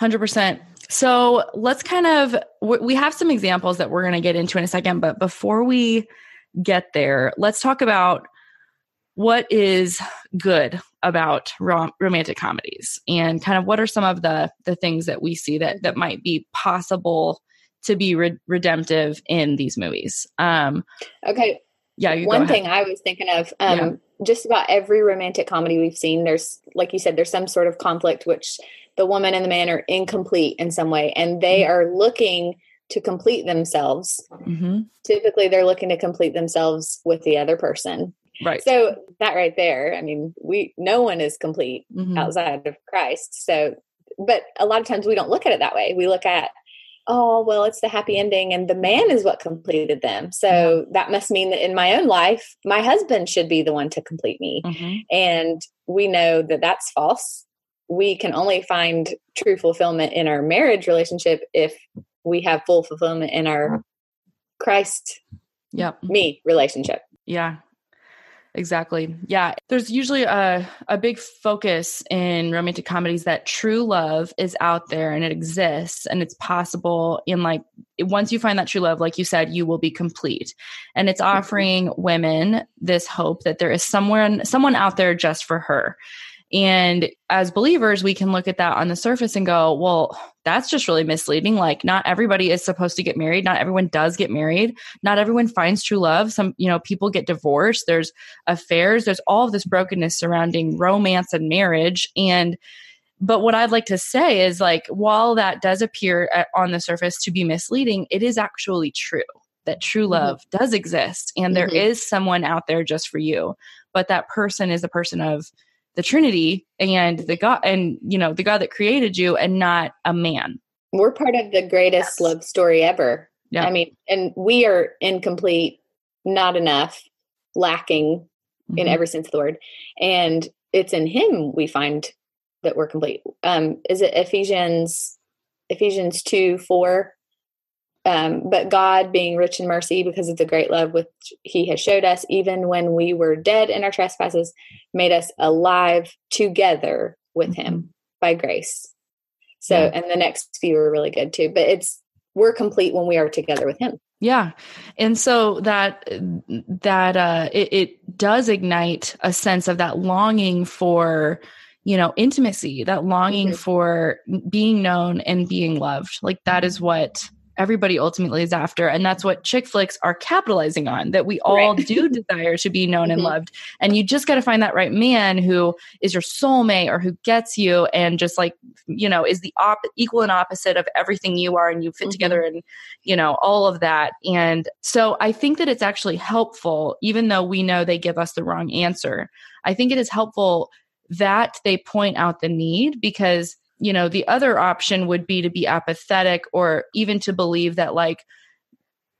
100%. So let's kind of, we have some examples that we're going to get into in a second, but before we get there, let's talk about what is good about rom- romantic comedies and kind of what are some of the the things that we see that that might be possible to be re- redemptive in these movies. Um, okay. Yeah. One thing I was thinking of, um, yeah. just about every romantic comedy we've seen, there's, like you said, there's some sort of conflict, which the woman and the man are incomplete in some way, and they mm-hmm. are looking to complete themselves. Mm-hmm. Typically, they're looking to complete themselves with the other person. Right. So that right there, I mean, we no one is complete mm-hmm. outside of Christ. So, but a lot of times we don't look at it that way. We look at, oh, well, it's the happy ending, and the man is what completed them. So yeah. that must mean that in my own life, my husband should be the one to complete me. Mm-hmm. And we know that that's false. We can only find true fulfillment in our marriage relationship if we have full fulfillment in our Christ yep. me relationship. Yeah. Exactly. Yeah. There's usually a, a big focus in romantic comedies that true love is out there and it exists and it's possible in like once you find that true love, like you said, you will be complete. And it's mm-hmm. offering women this hope that there is someone someone out there just for her. And as believers, we can look at that on the surface and go, well, that's just really misleading. Like, not everybody is supposed to get married. Not everyone does get married. Not everyone finds true love. Some, you know, people get divorced. There's affairs. There's all of this brokenness surrounding romance and marriage. And, but what I'd like to say is like, while that does appear at, on the surface to be misleading, it is actually true that true mm-hmm. love mm-hmm. does exist and mm-hmm. there is someone out there just for you. But that person is a person of, the Trinity and the God and you know the God that created you and not a man. We're part of the greatest yes. love story ever. Yeah. I mean, and we are incomplete, not enough, lacking mm-hmm. in every sense of the word. And it's in him we find that we're complete. Um, is it Ephesians Ephesians 2 4? Um, but God, being rich in mercy because of the great love which He has showed us, even when we were dead in our trespasses, made us alive together with mm-hmm. Him by grace. So, yeah. and the next few are really good too. But it's we're complete when we are together with Him. Yeah, and so that that uh, it, it does ignite a sense of that longing for you know intimacy that longing mm-hmm. for being known and being loved like that is what everybody ultimately is after. And that's what chick flicks are capitalizing on that we all right. do desire to be known mm-hmm. and loved. And you just got to find that right man who is your soulmate or who gets you and just like, you know, is the op- equal and opposite of everything you are and you fit mm-hmm. together and, you know, all of that. And so I think that it's actually helpful, even though we know they give us the wrong answer. I think it is helpful that they point out the need because you know the other option would be to be apathetic or even to believe that like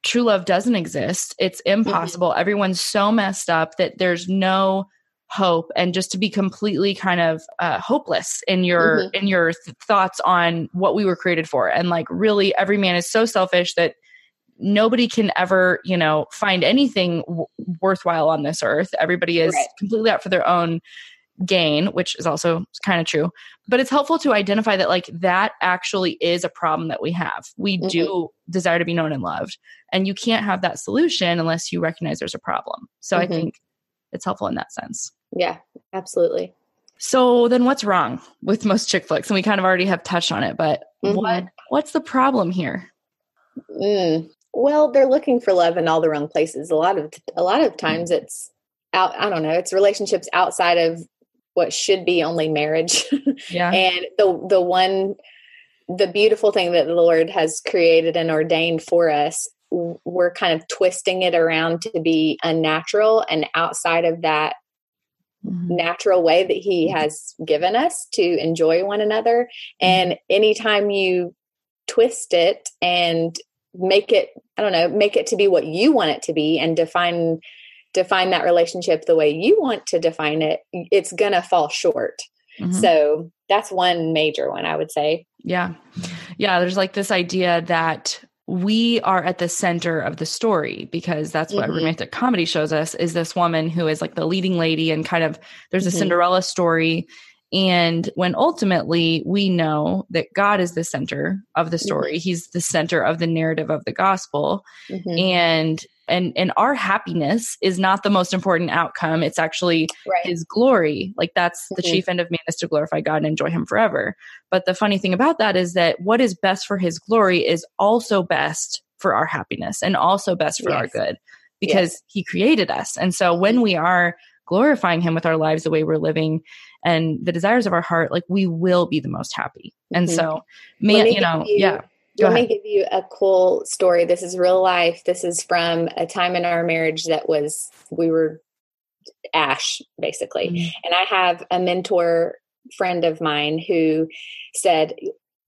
true love doesn't exist it's mm-hmm. impossible mm-hmm. everyone's so messed up that there's no hope and just to be completely kind of uh, hopeless in your mm-hmm. in your th- thoughts on what we were created for and like really every man is so selfish that nobody can ever you know find anything w- worthwhile on this earth everybody is right. completely out for their own gain, which is also kind of true. But it's helpful to identify that, like, that actually is a problem that we have. We mm-hmm. do desire to be known and loved. And you can't have that solution unless you recognize there's a problem. So mm-hmm. I think it's helpful in that sense. Yeah, absolutely. So then what's wrong with most chick flicks? And we kind of already have touched on it, but mm-hmm. what what's the problem here? Mm. Well, they're looking for love in all the wrong places. A lot of a lot of times it's out I don't know, it's relationships outside of what should be only marriage. Yeah. and the the one the beautiful thing that the Lord has created and ordained for us, we're kind of twisting it around to be unnatural and outside of that mm-hmm. natural way that He mm-hmm. has given us to enjoy one another. Mm-hmm. And anytime you twist it and make it, I don't know, make it to be what you want it to be and define define that relationship the way you want to define it, it's going to fall short. Mm-hmm. So that's one major one, I would say. Yeah. Yeah. There's like this idea that we are at the center of the story because that's what mm-hmm. romantic comedy shows us is this woman who is like the leading lady and kind of there's a mm-hmm. Cinderella story and when ultimately we know that God is the center of the story, mm-hmm. He's the center of the narrative of the gospel. Mm-hmm. And and and our happiness is not the most important outcome. It's actually right. his glory. Like that's mm-hmm. the chief end of man is to glorify God and enjoy him forever. But the funny thing about that is that what is best for his glory is also best for our happiness and also best for yes. our good because yes. he created us. And so when we are glorifying him with our lives the way we're living and the desires of our heart like we will be the most happy and mm-hmm. so man you know you, yeah let me give you a cool story. This is real life. This is from a time in our marriage that was we were ash basically. Mm-hmm. and i have a mentor friend of mine who said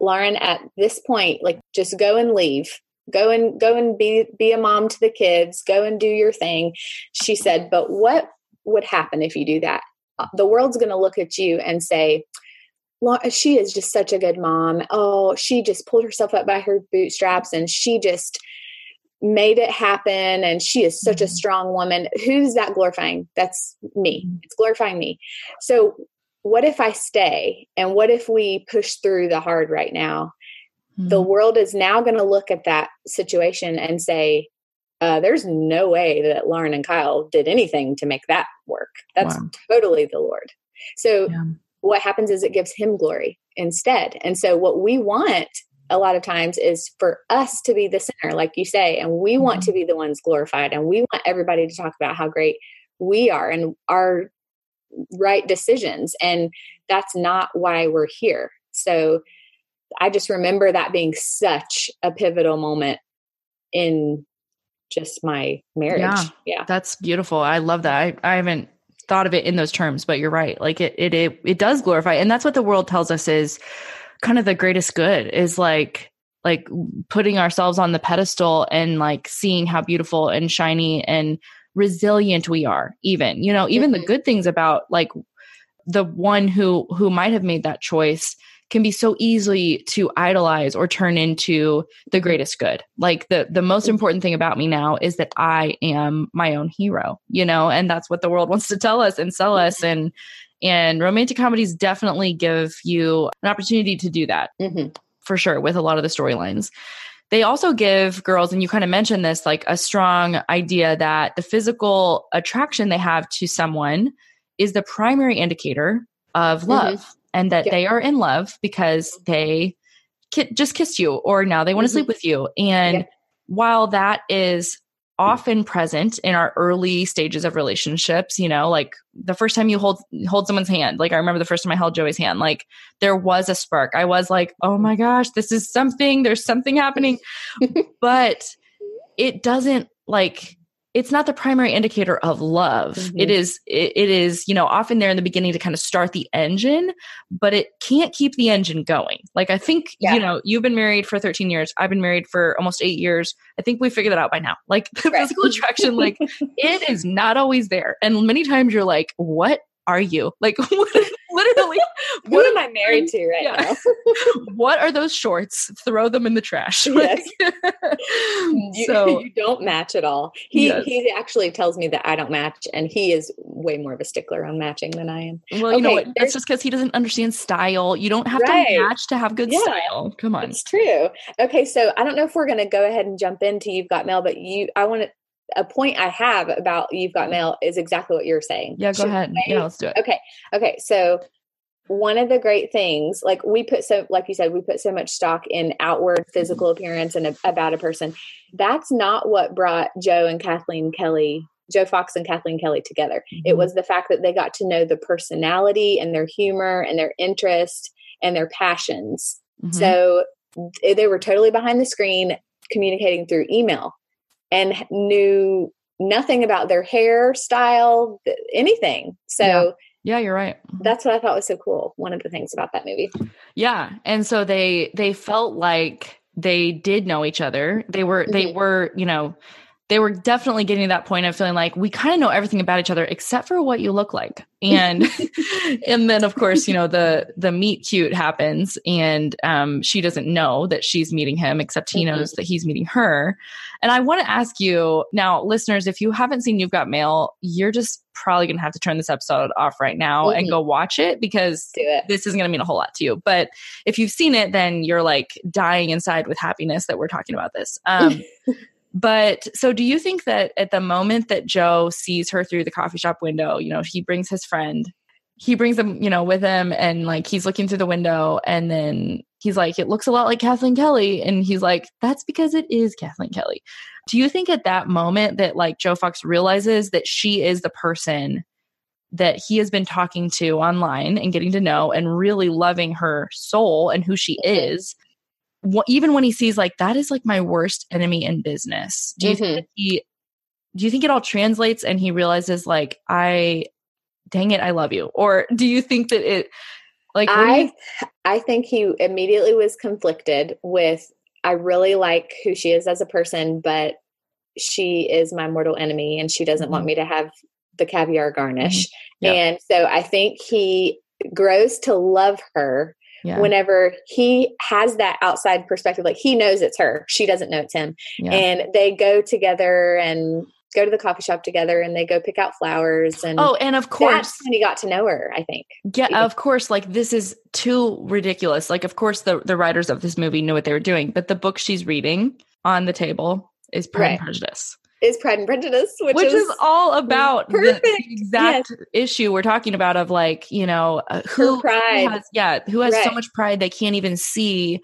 lauren at this point like just go and leave. Go and go and be be a mom to the kids. Go and do your thing. She said but what would happen if you do that? Uh, the world's going to look at you and say, she is just such a good mom. Oh, she just pulled herself up by her bootstraps and she just made it happen and she is such a Mm-hmm. strong woman. Who's that glorifying? That's me. Mm-hmm. It's glorifying me. So, what if I stay? And what if we push through the hard right now? The Mm-hmm. world is now going to look at that situation and say, uh, there's no way that Lauren and Kyle did anything to make that work. That's Wow. totally the Lord. So, Yeah. What happens is it gives him glory instead. And so, what we want a lot of times is for us to be the center, like you say, and we want Mhm. to be the ones glorified, and we want everybody to talk about how great we are and our right decisions. And that's not why we're here. So, I just remember that being such a pivotal moment in just my marriage. Yeah. Yeah. That's beautiful. I love that. I, I haven't thought of it in those terms, but you're right. Like it, it, it, it does glorify. And that's what the world tells us is kind of the greatest good is like, like putting ourselves on the pedestal and like seeing how beautiful and shiny and resilient we are even, you know, even the Mhm. good things about like the one who, who might have made that choice can be so easily to idolize or turn into the greatest good. Like the the most important thing about me now is that I am my own hero, you know, and that's what the world wants to tell us and sell us. And and romantic comedies definitely give you an opportunity to do that hmm for sure with a lot of the storylines. They also give girls, and you kind of mentioned this, like a strong idea that the physical attraction they have to someone is the primary indicator of love and that Yeah. they are in love because they ki- just kissed you or now they want to Mhm. sleep with you. And Yeah. while that is often present in our early stages of relationships, you know, like the first time you hold hold someone's hand, like I remember the first time I held Joey's hand, like there was a spark. I was like, "Oh my gosh, this is something. There's something happening." but it doesn't like it's not the primary indicator of love. Mhm. It is it, it is, you know, often there in the beginning to kind of start the engine, but it can't keep the engine going. Like I think, Yeah. you know, you've been married for 13 years. I've been married for almost 8 years. I think we figured that out by now. Like the Right. physical attraction like it is not always there. And many times you're like, "What are you?" Like what, literally what am I married to right Yeah. now? what are those shorts? Throw them in the trash. Yes. You, so you don't match at all. He Yes. he actually tells me that I don't match, and he is way more of a stickler on matching than I am. well, you know Okay, what? That's just because he doesn't understand style. You don't have Right. to match to have good Yeah. style. Come on. It's true. Okay, so I don't know if we're going to go ahead and jump into You've Got Mail, but you, I want to. A point I have about You've Got Mail is exactly what you're saying. Yeah, go Should ahead. I- Yeah, let's do it. Okay. Okay. So one of the great things, like we put so, like you said, we put so much stock in outward physical appearance and a, about a person. That's not what brought Joe and Kathleen Kelly, Joe Fox and Kathleen Kelly together. It Mhm. was the fact that they got to know the personality and their humor and their interest and their passions. Mhm. So they were totally behind the screen communicating through email and knew nothing about their hairstyle, th- anything. So Yeah. yeah, you're right. Mhm. that's what I thought was so cool. One of the things about that movie. Yeah, and so they they felt like they did know each other. They were they Mhm. were you know they were definitely getting to that point of feeling like we kind of know everything about each other except for what you look like and and then of course you know the the meet cute happens and um she doesn't know that she's meeting him except he Mhm. knows that he's meeting her and i want to ask you now listeners if you haven't seen you've got mail you're just probably gonna have to turn this episode off right now and Mhm. go watch it because it. this isn't going to mean a whole lot to you. But if you've seen it, then you're like dying inside with happiness that we're talking about this. Um, but so do you think that at the moment that Joe sees her through the coffee shop window, you know, he brings his friend, he brings them, you know, with him and like he's looking through the window and then he's like, it looks a lot like Kathleen Kelly. And he's like, that's because it is Kathleen Kelly. Do you think at that moment that like Joe Fox realizes that she is the person that he has been talking to online and getting to know and really loving her soul and who she is even when he sees like that is like my worst enemy in business do you think Mhm. that he do you think it all translates and he realizes like i dang it i love you or do you think that it like do you- I I think he immediately was conflicted with I really like who she is as a person, but she is my mortal enemy and she doesn't want Mhm. me to have the caviar garnish. Yeah. And so I think he grows to love her, yeah. whenever he has that outside perspective like he knows it's her she doesn't know it's him yeah. and they go together and go to the coffee shop together and they go pick out flowers and oh and of course that's when he got to know her i think yeah of course like this is too ridiculous like of course the the writers of this movie knew what they were doing but the book she's reading on the table is pride right. and prejudice is Pride and Prejudice, which, which is, is, all about perfect. the exact yes. issue we're talking about of like you know uh, who, pride. who has, yeah who has right. so much pride they can't even see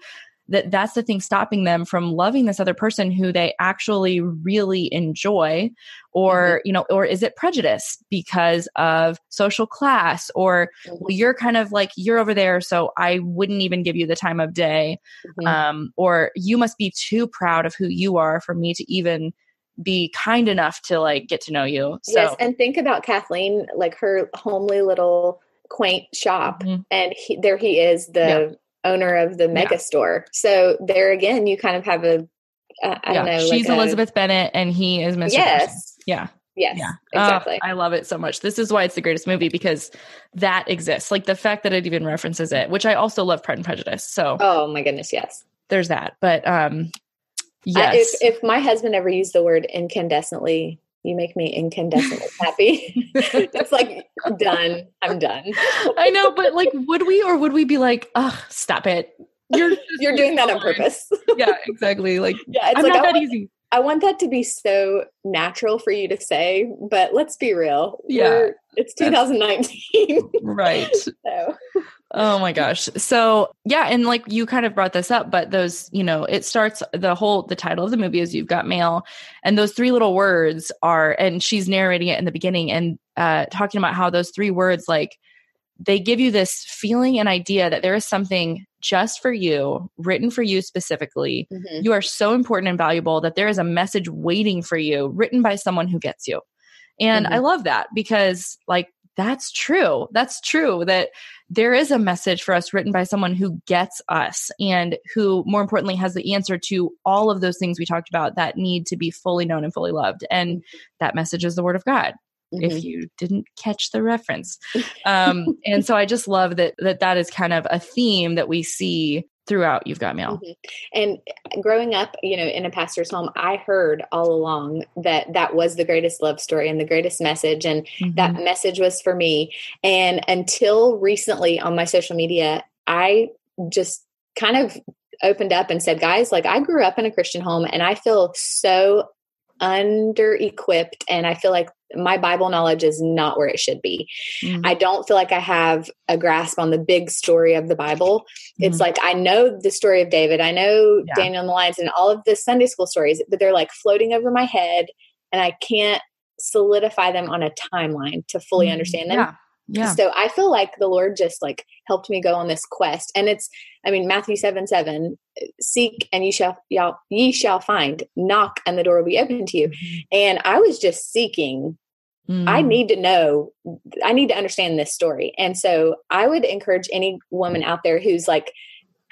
that that's the thing stopping them from loving this other person who they actually really enjoy or mm-hmm. you know or is it prejudice because of social class or mm-hmm. well, you're kind of like you're over there so i wouldn't even give you the time of day mm-hmm. um, or you must be too proud of who you are for me to even be kind enough to like get to know you. So. Yes, and think about Kathleen, like her homely little quaint shop, mm-hmm. and he, there he is, the yeah. Owner of the mega yeah. store. So there again, you kind of have a uh, I yeah. don't know. She's like Elizabeth a, Bennet, and he is Mr. Yes. Person. Yeah. Yes, yeah. exactly. I love it so much. This is why it's the greatest movie because that exists. Like the fact that it even references it, which I also love Pride and Prejudice. So, oh my goodness, yes. There's that. But um Yes. if, if my husband ever used the word incandescently, you make me incandescently happy. it's like done. I'm done. I know, but like, would we or would we be like, oh, stop it? You're you're doing that on purpose. yeah, exactly. Like, yeah, it's I'm like, not that easy. I want that to be so natural for you to say, but let's be real. Yeah. We're, it's 2019. right. so Oh my gosh. So, yeah, and like you kind of brought this up, but those, you know, it starts the whole the title of the movie is You've Got Mail, and those three little words are and she's narrating it in the beginning and uh talking about how those three words like they give you this feeling and idea that there is something just for you, written for you specifically. Mm-hmm. You are so important and valuable that there is a message waiting for you, written by someone who gets you. And mm-hmm. I love that because, like, that's true. That's true that there is a message for us written by someone who gets us and who, more importantly, has the answer to all of those things we talked about that need to be fully known and fully loved. And that message is the Word of God. Mm-hmm. If you didn't catch the reference, um, and so I just love that that that is kind of a theme that we see throughout you've got mail mm-hmm. and growing up you know in a pastor's home i heard all along that that was the greatest love story and the greatest message and mm-hmm. that message was for me and until recently on my social media i just kind of opened up and said guys like i grew up in a christian home and i feel so under equipped and i feel like my bible knowledge is not where it should be mm-hmm. i don't feel like i have a grasp on the big story of the bible mm-hmm. it's like i know the story of david i know yeah. daniel and the lions and all of the sunday school stories but they're like floating over my head and i can't solidify them on a timeline to fully mm-hmm. understand them yeah. Yeah. So I feel like the Lord just like helped me go on this quest. And it's, I mean, Matthew 7 7, seek and ye shall, y'all, ye shall find, knock and the door will be open to you. Mm-hmm. And I was just seeking. Mm. I need to know, I need to understand this story. And so I would encourage any woman out there who's like,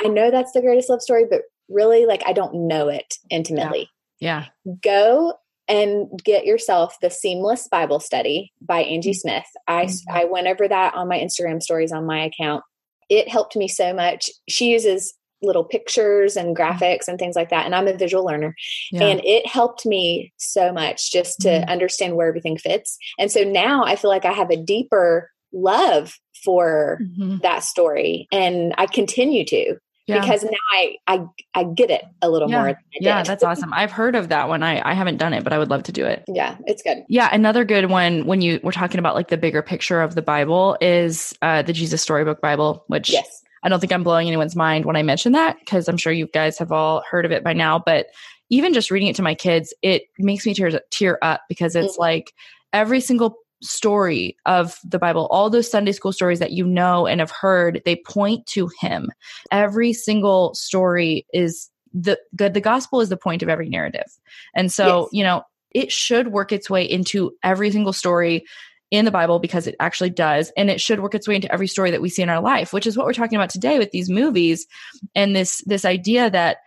I know that's the greatest love story, but really like I don't know it intimately. Yeah. yeah. Go and get yourself the seamless bible study by angie mm-hmm. smith i mm-hmm. i went over that on my instagram stories on my account it helped me so much she uses little pictures and mm-hmm. graphics and things like that and i'm a visual learner yeah. and it helped me so much just to mm-hmm. understand where everything fits and so now i feel like i have a deeper love for mm-hmm. that story and i continue to yeah. because now I, I I get it a little yeah. more. yeah, that's awesome. I've heard of that one. I I haven't done it, but I would love to do it. Yeah, it's good. Yeah, another good one when you were talking about like the bigger picture of the Bible is uh, the Jesus Storybook Bible, which yes. I don't think I'm blowing anyone's mind when I mention that because I'm sure you guys have all heard of it by now. But even just reading it to my kids, it makes me tear tear up because it's mm-hmm. like every single story of the Bible, all those Sunday school stories that you know and have heard, they point to him. Every single story is the good the gospel is the point of every narrative. And so, yes. you know, it should work its way into every single story in the Bible because it actually does. And it should work its way into every story that we see in our life, which is what we're talking about today with these movies and this this idea that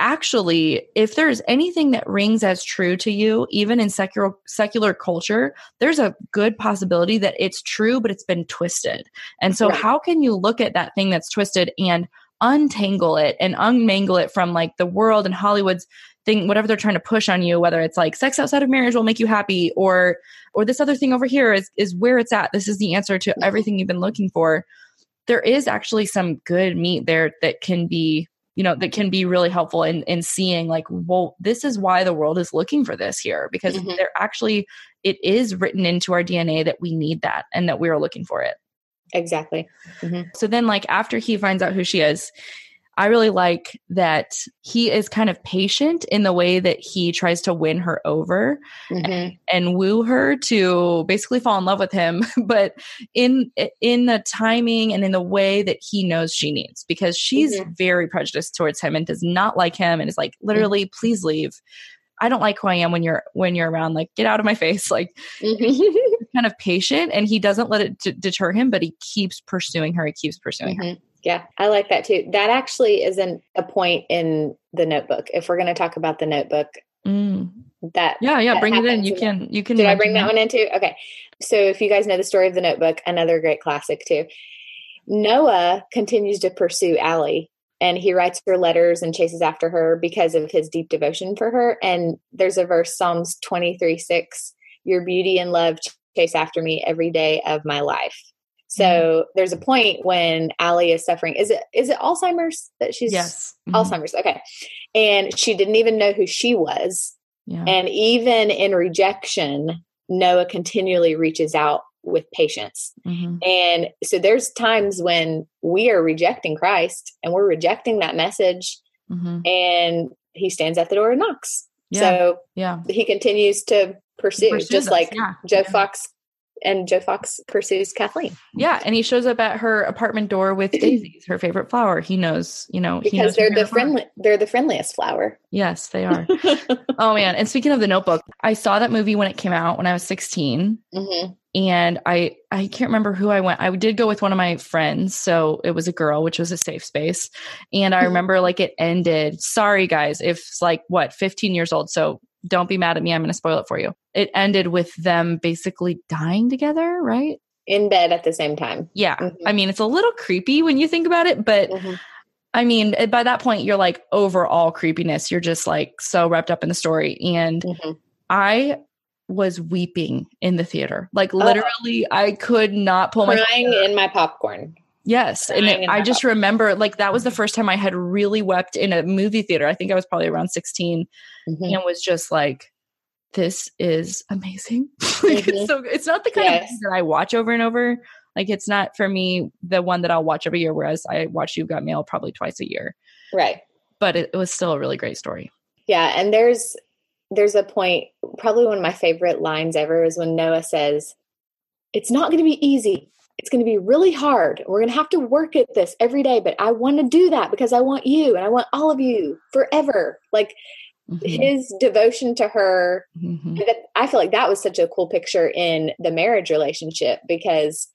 actually if there's anything that rings as true to you even in secular secular culture there's a good possibility that it's true but it's been twisted and so right. how can you look at that thing that's twisted and untangle it and unmangle it from like the world and hollywood's thing whatever they're trying to push on you whether it's like sex outside of marriage will make you happy or or this other thing over here is is where it's at. This is the answer to everything you've been looking for. There is actually some good meat there that can be you know that can be really helpful in in seeing like well this is why the world is looking for this here because mm-hmm. they're actually it is written into our dna that we need that and that we are looking for it. Exactly. Mm-hmm. so then like after he finds out who she is I really like that he is kind of patient in the way that he tries to win her over mm-hmm. and, and, woo her to basically fall in love with him, but in in the timing and in the way that he knows she needs because she's mm-hmm. very prejudiced towards him and does not like him and is like mm-hmm. literally mm-hmm. please leave. I don't like who I am when you're when you're around like get out of my face like mm-hmm. kind of patient and he doesn't let it d- deter him but he keeps pursuing her he keeps pursuing her mm-hmm. Yeah, I like that too. That actually isn't a point in the notebook. If we're going to talk about the notebook, mm. that yeah, yeah, that bring it in. You can, you can. Did I bring that, that one in too? Okay. So if you guys know the story of the notebook, another great classic too. Noah continues to pursue Allie and he writes her letters and chases after her because of his deep devotion for her. And there's a verse, Psalms 23 6, your beauty and love chase after me every day of my life. So mm-hmm. there's a point when Allie is suffering. Is it is it Alzheimer's that she's yes mm-hmm. Alzheimer's? Okay, and she didn't even know who she was. Yeah. And even in rejection, Noah continually reaches out with patience. Mm-hmm. And so there's times when we are rejecting Christ and we're rejecting that message, mm-hmm. and he stands at the door and knocks. Yeah. So yeah, he continues to pursue, just us. like yeah. Joe Fox and Joe Fox pursues Kathleen. Yeah, and he shows up at her apartment door with daisies, her favorite flower. He knows, you know, because knows they're the friendly, they're the friendliest flower. Yes, they are. oh man! And speaking of the Notebook, I saw that movie when it came out when I was 16, mm-hmm. and I I can't remember who I went. I did go with one of my friends, so it was a girl, which was a safe space. And I remember like it ended. Sorry guys, if it's like what 15 years old, so don't be mad at me. I'm going to spoil it for you. It ended with them basically dying together, right? In bed at the same time. Yeah. Mm-hmm. I mean, it's a little creepy when you think about it, but mm-hmm. I mean, eh, by that point, you're like overall creepiness. You're just like so wrapped up in the story. And mm-hmm. I was weeping in the theater. Like oh. literally, oh. I could not pull Crying my crying in my popcorn. Yes. And it, I just remember like that was the first time I had really wept in a movie theater. I think I was probably around 16 mm-hmm. and was just like, this is amazing. like, mm-hmm. so it's not the kind yes. of thing that I watch over and over. Like it's not for me the one that I'll watch every year, whereas I watch You Got Mail probably twice a year. Right. But it, it was still a really great story. Yeah. And there's there's a point, probably one of my favorite lines ever is when Noah says, It's not going to be easy it's going to be really hard. We're going to have to work at this every day, but I want to do that because I want you and I want all of you forever. Like mm-hmm. his devotion to her. Mm-hmm. That, I feel like that was such a cool picture in the marriage relationship because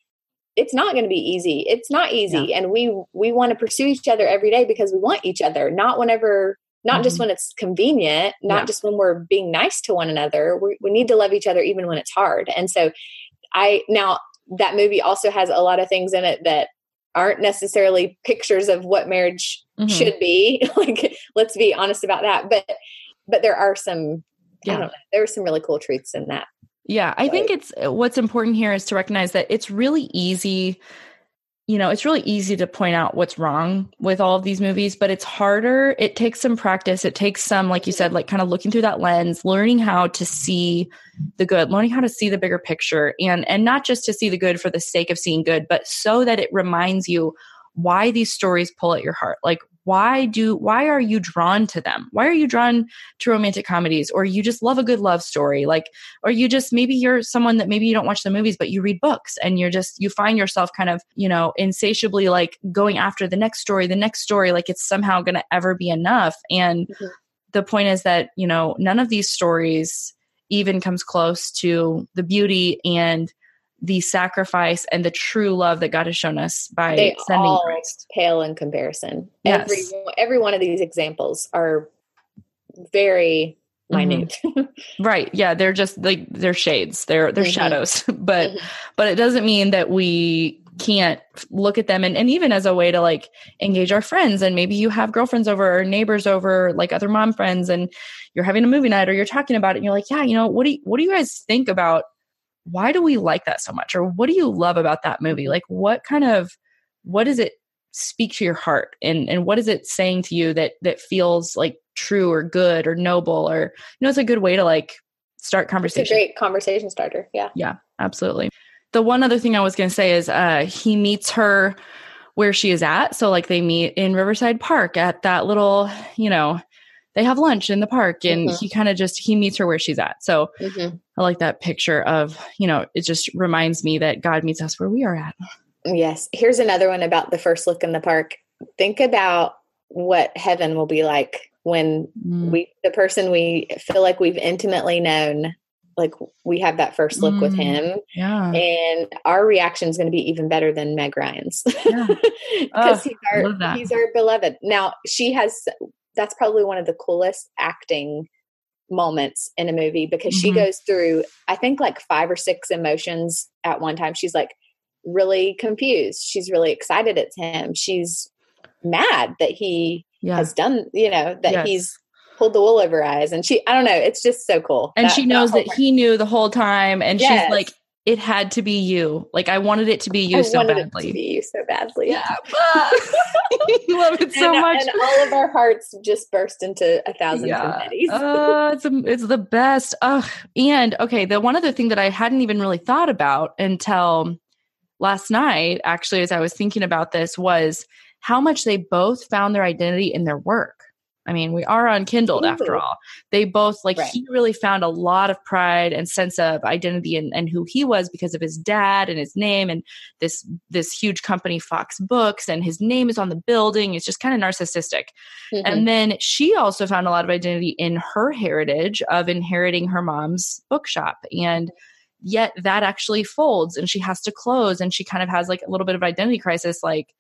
it's not going to be easy. It's not easy. Yeah. And we, we want to pursue each other every day because we want each other, not whenever, not mm-hmm. just when it's convenient, not yeah. just when we're being nice to one another. we we need to love each other even when it's hard. And so I, now that movie also has a lot of things in it that aren't necessarily pictures of what marriage mm-hmm. should be. like, let's be honest about that. But but there are some yeah. Know, there are some really cool truths in that. Yeah, I so, think it's what's important here is to recognize that it's really easy you know, it's really easy to point out what's wrong with all of these movies, but it's harder. It takes some practice. It takes some, like you said, like kind of looking through that lens, learning how to see the good, learning how to see the bigger picture and and not just to see the good for the sake of seeing good, but so that it reminds you why these stories pull at your heart. Like why do why are you drawn to them? Why are you drawn to romantic comedies? Or you just love a good love story? Like or you just maybe you're someone that maybe you don't watch the movies but you read books and you're just you find yourself kind of you know insatiably like going after the next story the next story like it's somehow going to ever be enough. And mm-hmm. the point is that you know none of these stories even comes close to the beauty and the sacrifice and the true love that God has shown us by they sending all Christ. Pale in comparison. Yes. Every every one of these examples are very minute. Mm-hmm. right. Yeah. They're just like they're shades. They're they're mm-hmm. shadows. but mm-hmm. but it doesn't mean that we can't look at them and, and even as a way to like engage our friends and maybe you have girlfriends over or neighbors over like other mom friends and you're having a movie night or you're talking about it and you're like yeah you know what do you, what do you guys think about why do we like that so much? Or what do you love about that movie? Like what kind of what does it speak to your heart? And and what is it saying to you that that feels like true or good or noble or you know it's a good way to like start conversation it's a great conversation starter yeah. Yeah absolutely. The one other thing i was going to say is uh he meets her where she is at. So like they meet in riverside park at that little you know they have lunch in the park and mm-hmm. he kind of just he meets her where she's at so mm-hmm. i like that picture of you know it just reminds me that god meets us where we are at Yes. Here's another one about the first look in the park. Think about what heaven will be like when mm. we, the person we feel like we've intimately known, like we have that first look mm. with him. Yeah. And our reaction is going to be even better than Meg Ryan's because yeah. oh, he's our, he's our beloved. Now she has, that's probably one of the coolest acting moments in a movie because mm-hmm. she goes through, I think like five or six emotions at one time. She's like, really confused. She's really excited it's him. She's mad that he yeah. has done, you know, that yes. he's pulled the wool over her eyes. And she, I don't know, it's just so cool. And that, she knows that, that he knew the whole time. And yes. she's like, it had to be you. Like I wanted it to be you I so badly. to be you so badly. Yeah. you love it so and, much. And all of our hearts just burst into a thousand yeah. confettis. uh, it's, a, it's the best. Ugh. And okay, the one other thing that I hadn't even really thought about until last night, actually, as I was thinking about this, was how much they both found their identity in their work. I mean, we are unkindled after all. They both like right. he really found a lot of pride and sense of identity and, and who he was because of his dad and his name and this this huge company Fox Books and his name is on the building. It's just kind of narcissistic. Mm-hmm. And then she also found a lot of identity in her heritage of inheriting her mom's bookshop and yet that actually folds and she has to close and she kind of has like a little bit of identity crisis like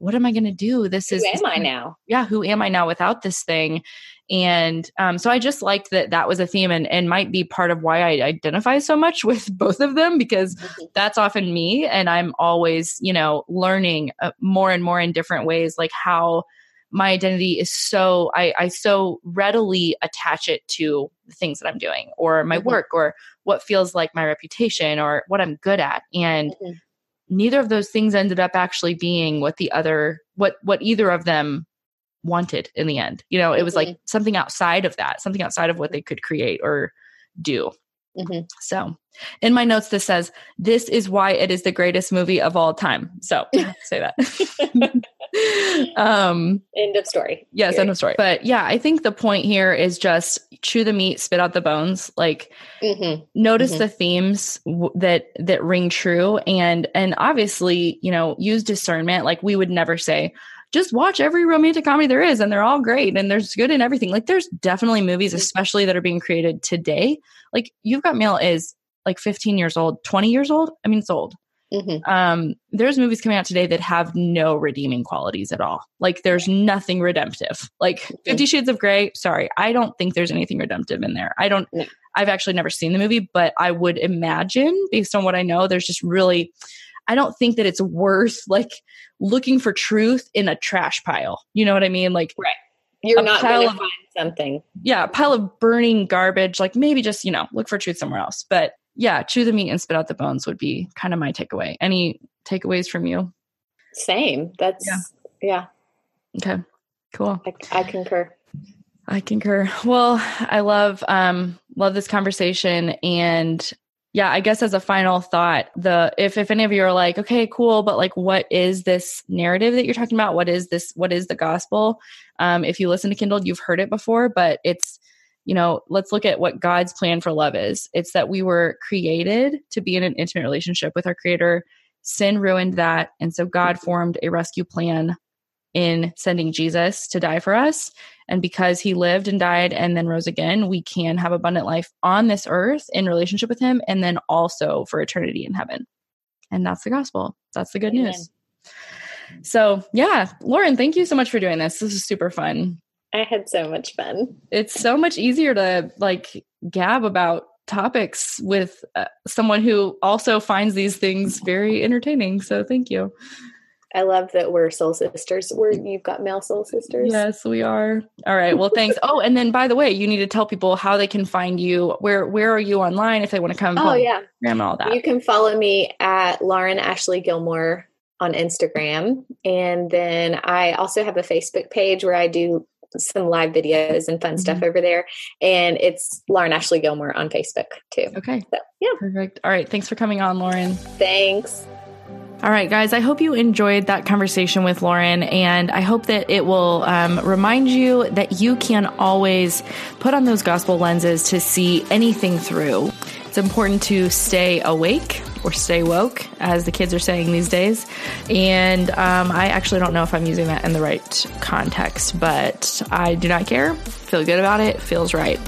what am i going to do this who is who am i now yeah who am i now without this thing and um, so i just liked that that was a theme and, and might be part of why i identify so much with both of them because mm-hmm. that's often me and i'm always you know learning uh, more and more in different ways like how my identity is so I, I so readily attach it to the things that I'm doing or my mm-hmm. work or what feels like my reputation or what I'm good at. And mm-hmm. Neither of those things ended up actually being what the other what what either of them wanted in the end. You know, it was mm-hmm. like something outside of that, something outside of what they could create or do. Mm-hmm. So, in my notes, this says, This is why it is the greatest movie of all time. So, say that. um, end of story. Yes, Period. end of story. But yeah, I think the point here is just chew the meat, spit out the bones. Like, mm-hmm. notice mm-hmm. the themes w- that that ring true, and and obviously, you know, use discernment. Like, we would never say, just watch every romantic comedy there is and they're all great and there's good in everything. Like there's definitely movies, especially that are being created today. Like You've Got Mail is like 15 years old, 20 years old. I mean, it's old. Mm-hmm. Um, there's movies coming out today that have no redeeming qualities at all. Like there's nothing redemptive. Like mm-hmm. Fifty Shades of Grey. Sorry, I don't think there's anything redemptive in there. I don't. No. I've actually never seen the movie, but I would imagine, based on what I know, there's just really I don't think that it's worth like looking for truth in a trash pile. You know what I mean? Like, right. You're not going to find something. Yeah, a pile of burning garbage. Like maybe just, you know, look for truth somewhere else. But yeah, chew the meat and spit out the bones would be kind of my takeaway. Any takeaways from you? Same. That's, yeah. yeah. Okay, cool. I, I concur. I concur. Well, I love um love this conversation and yeah i guess as a final thought the if if any of you are like okay cool but like what is this narrative that you're talking about what is this what is the gospel um if you listen to kindled you've heard it before but it's you know let's look at what god's plan for love is it's that we were created to be in an intimate relationship with our creator sin ruined that and so god formed a rescue plan in sending Jesus to die for us. And because he lived and died and then rose again, we can have abundant life on this earth in relationship with him and then also for eternity in heaven. And that's the gospel. That's the good Amen. news. So, yeah, Lauren, thank you so much for doing this. This is super fun. I had so much fun. It's so much easier to like gab about topics with uh, someone who also finds these things very entertaining. So thank you. I love that we're soul sisters. We're you've got mail soul sisters. Yes, we are. All right. Well, thanks. oh, and then by the way, you need to tell people how they can find you. Where where are you online if they want to come? Oh yeah, and all that. You can follow me at Lauren Ashley Gilmore on Instagram, and then I also have a Facebook page where I do some live videos and fun mm-hmm. stuff over there. And it's Lauren Ashley Gilmore on Facebook too. Okay. So, yeah. Perfect. All right. Thanks for coming on, Lauren. Thanks. All right, guys, I hope you enjoyed that conversation with Lauren, and I hope that it will um, remind you that you can always put on those gospel lenses to see anything through. It's important to stay awake or stay woke, as the kids are saying these days. And um, I actually don't know if I'm using that in the right context, but I do not care feel good about it, feels right.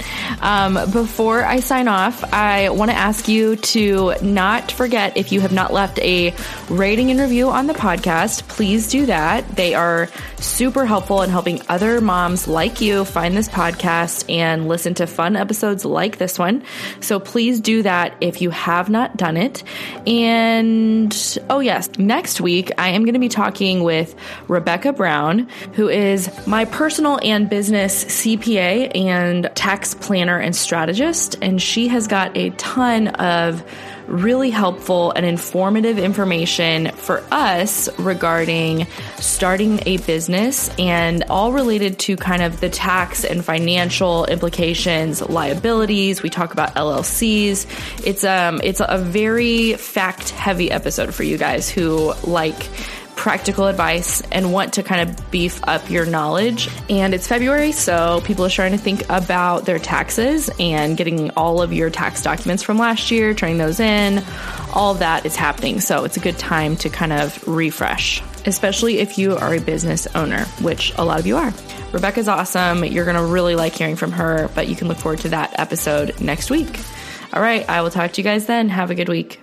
Um, before I sign off, I want to ask you to not forget if you have not left a rating and review on the podcast, please do that. They are super helpful in helping other moms like you find this podcast and listen to fun episodes like this one. So please do that if you have not done it. And oh, yes, next week I am going to be talking with Rebecca Brown, who is my personal and business CPA CPA and tax planner and strategist, and she has got a ton of really helpful and informative information for us regarding starting a business and all related to kind of the tax and financial implications, liabilities. We talk about LLCs. It's um it's a very fact heavy episode for you guys who like practical advice and want to kind of beef up your knowledge. And it's February, so people are starting to think about their taxes and getting all of your tax documents from last year, turning those in. All that is happening. So it's a good time to kind of refresh, especially if you are a business owner, which a lot of you are. Rebecca's awesome. You're going to really like hearing from her, but you can look forward to that episode next week. All right, I will talk to you guys then. Have a good week.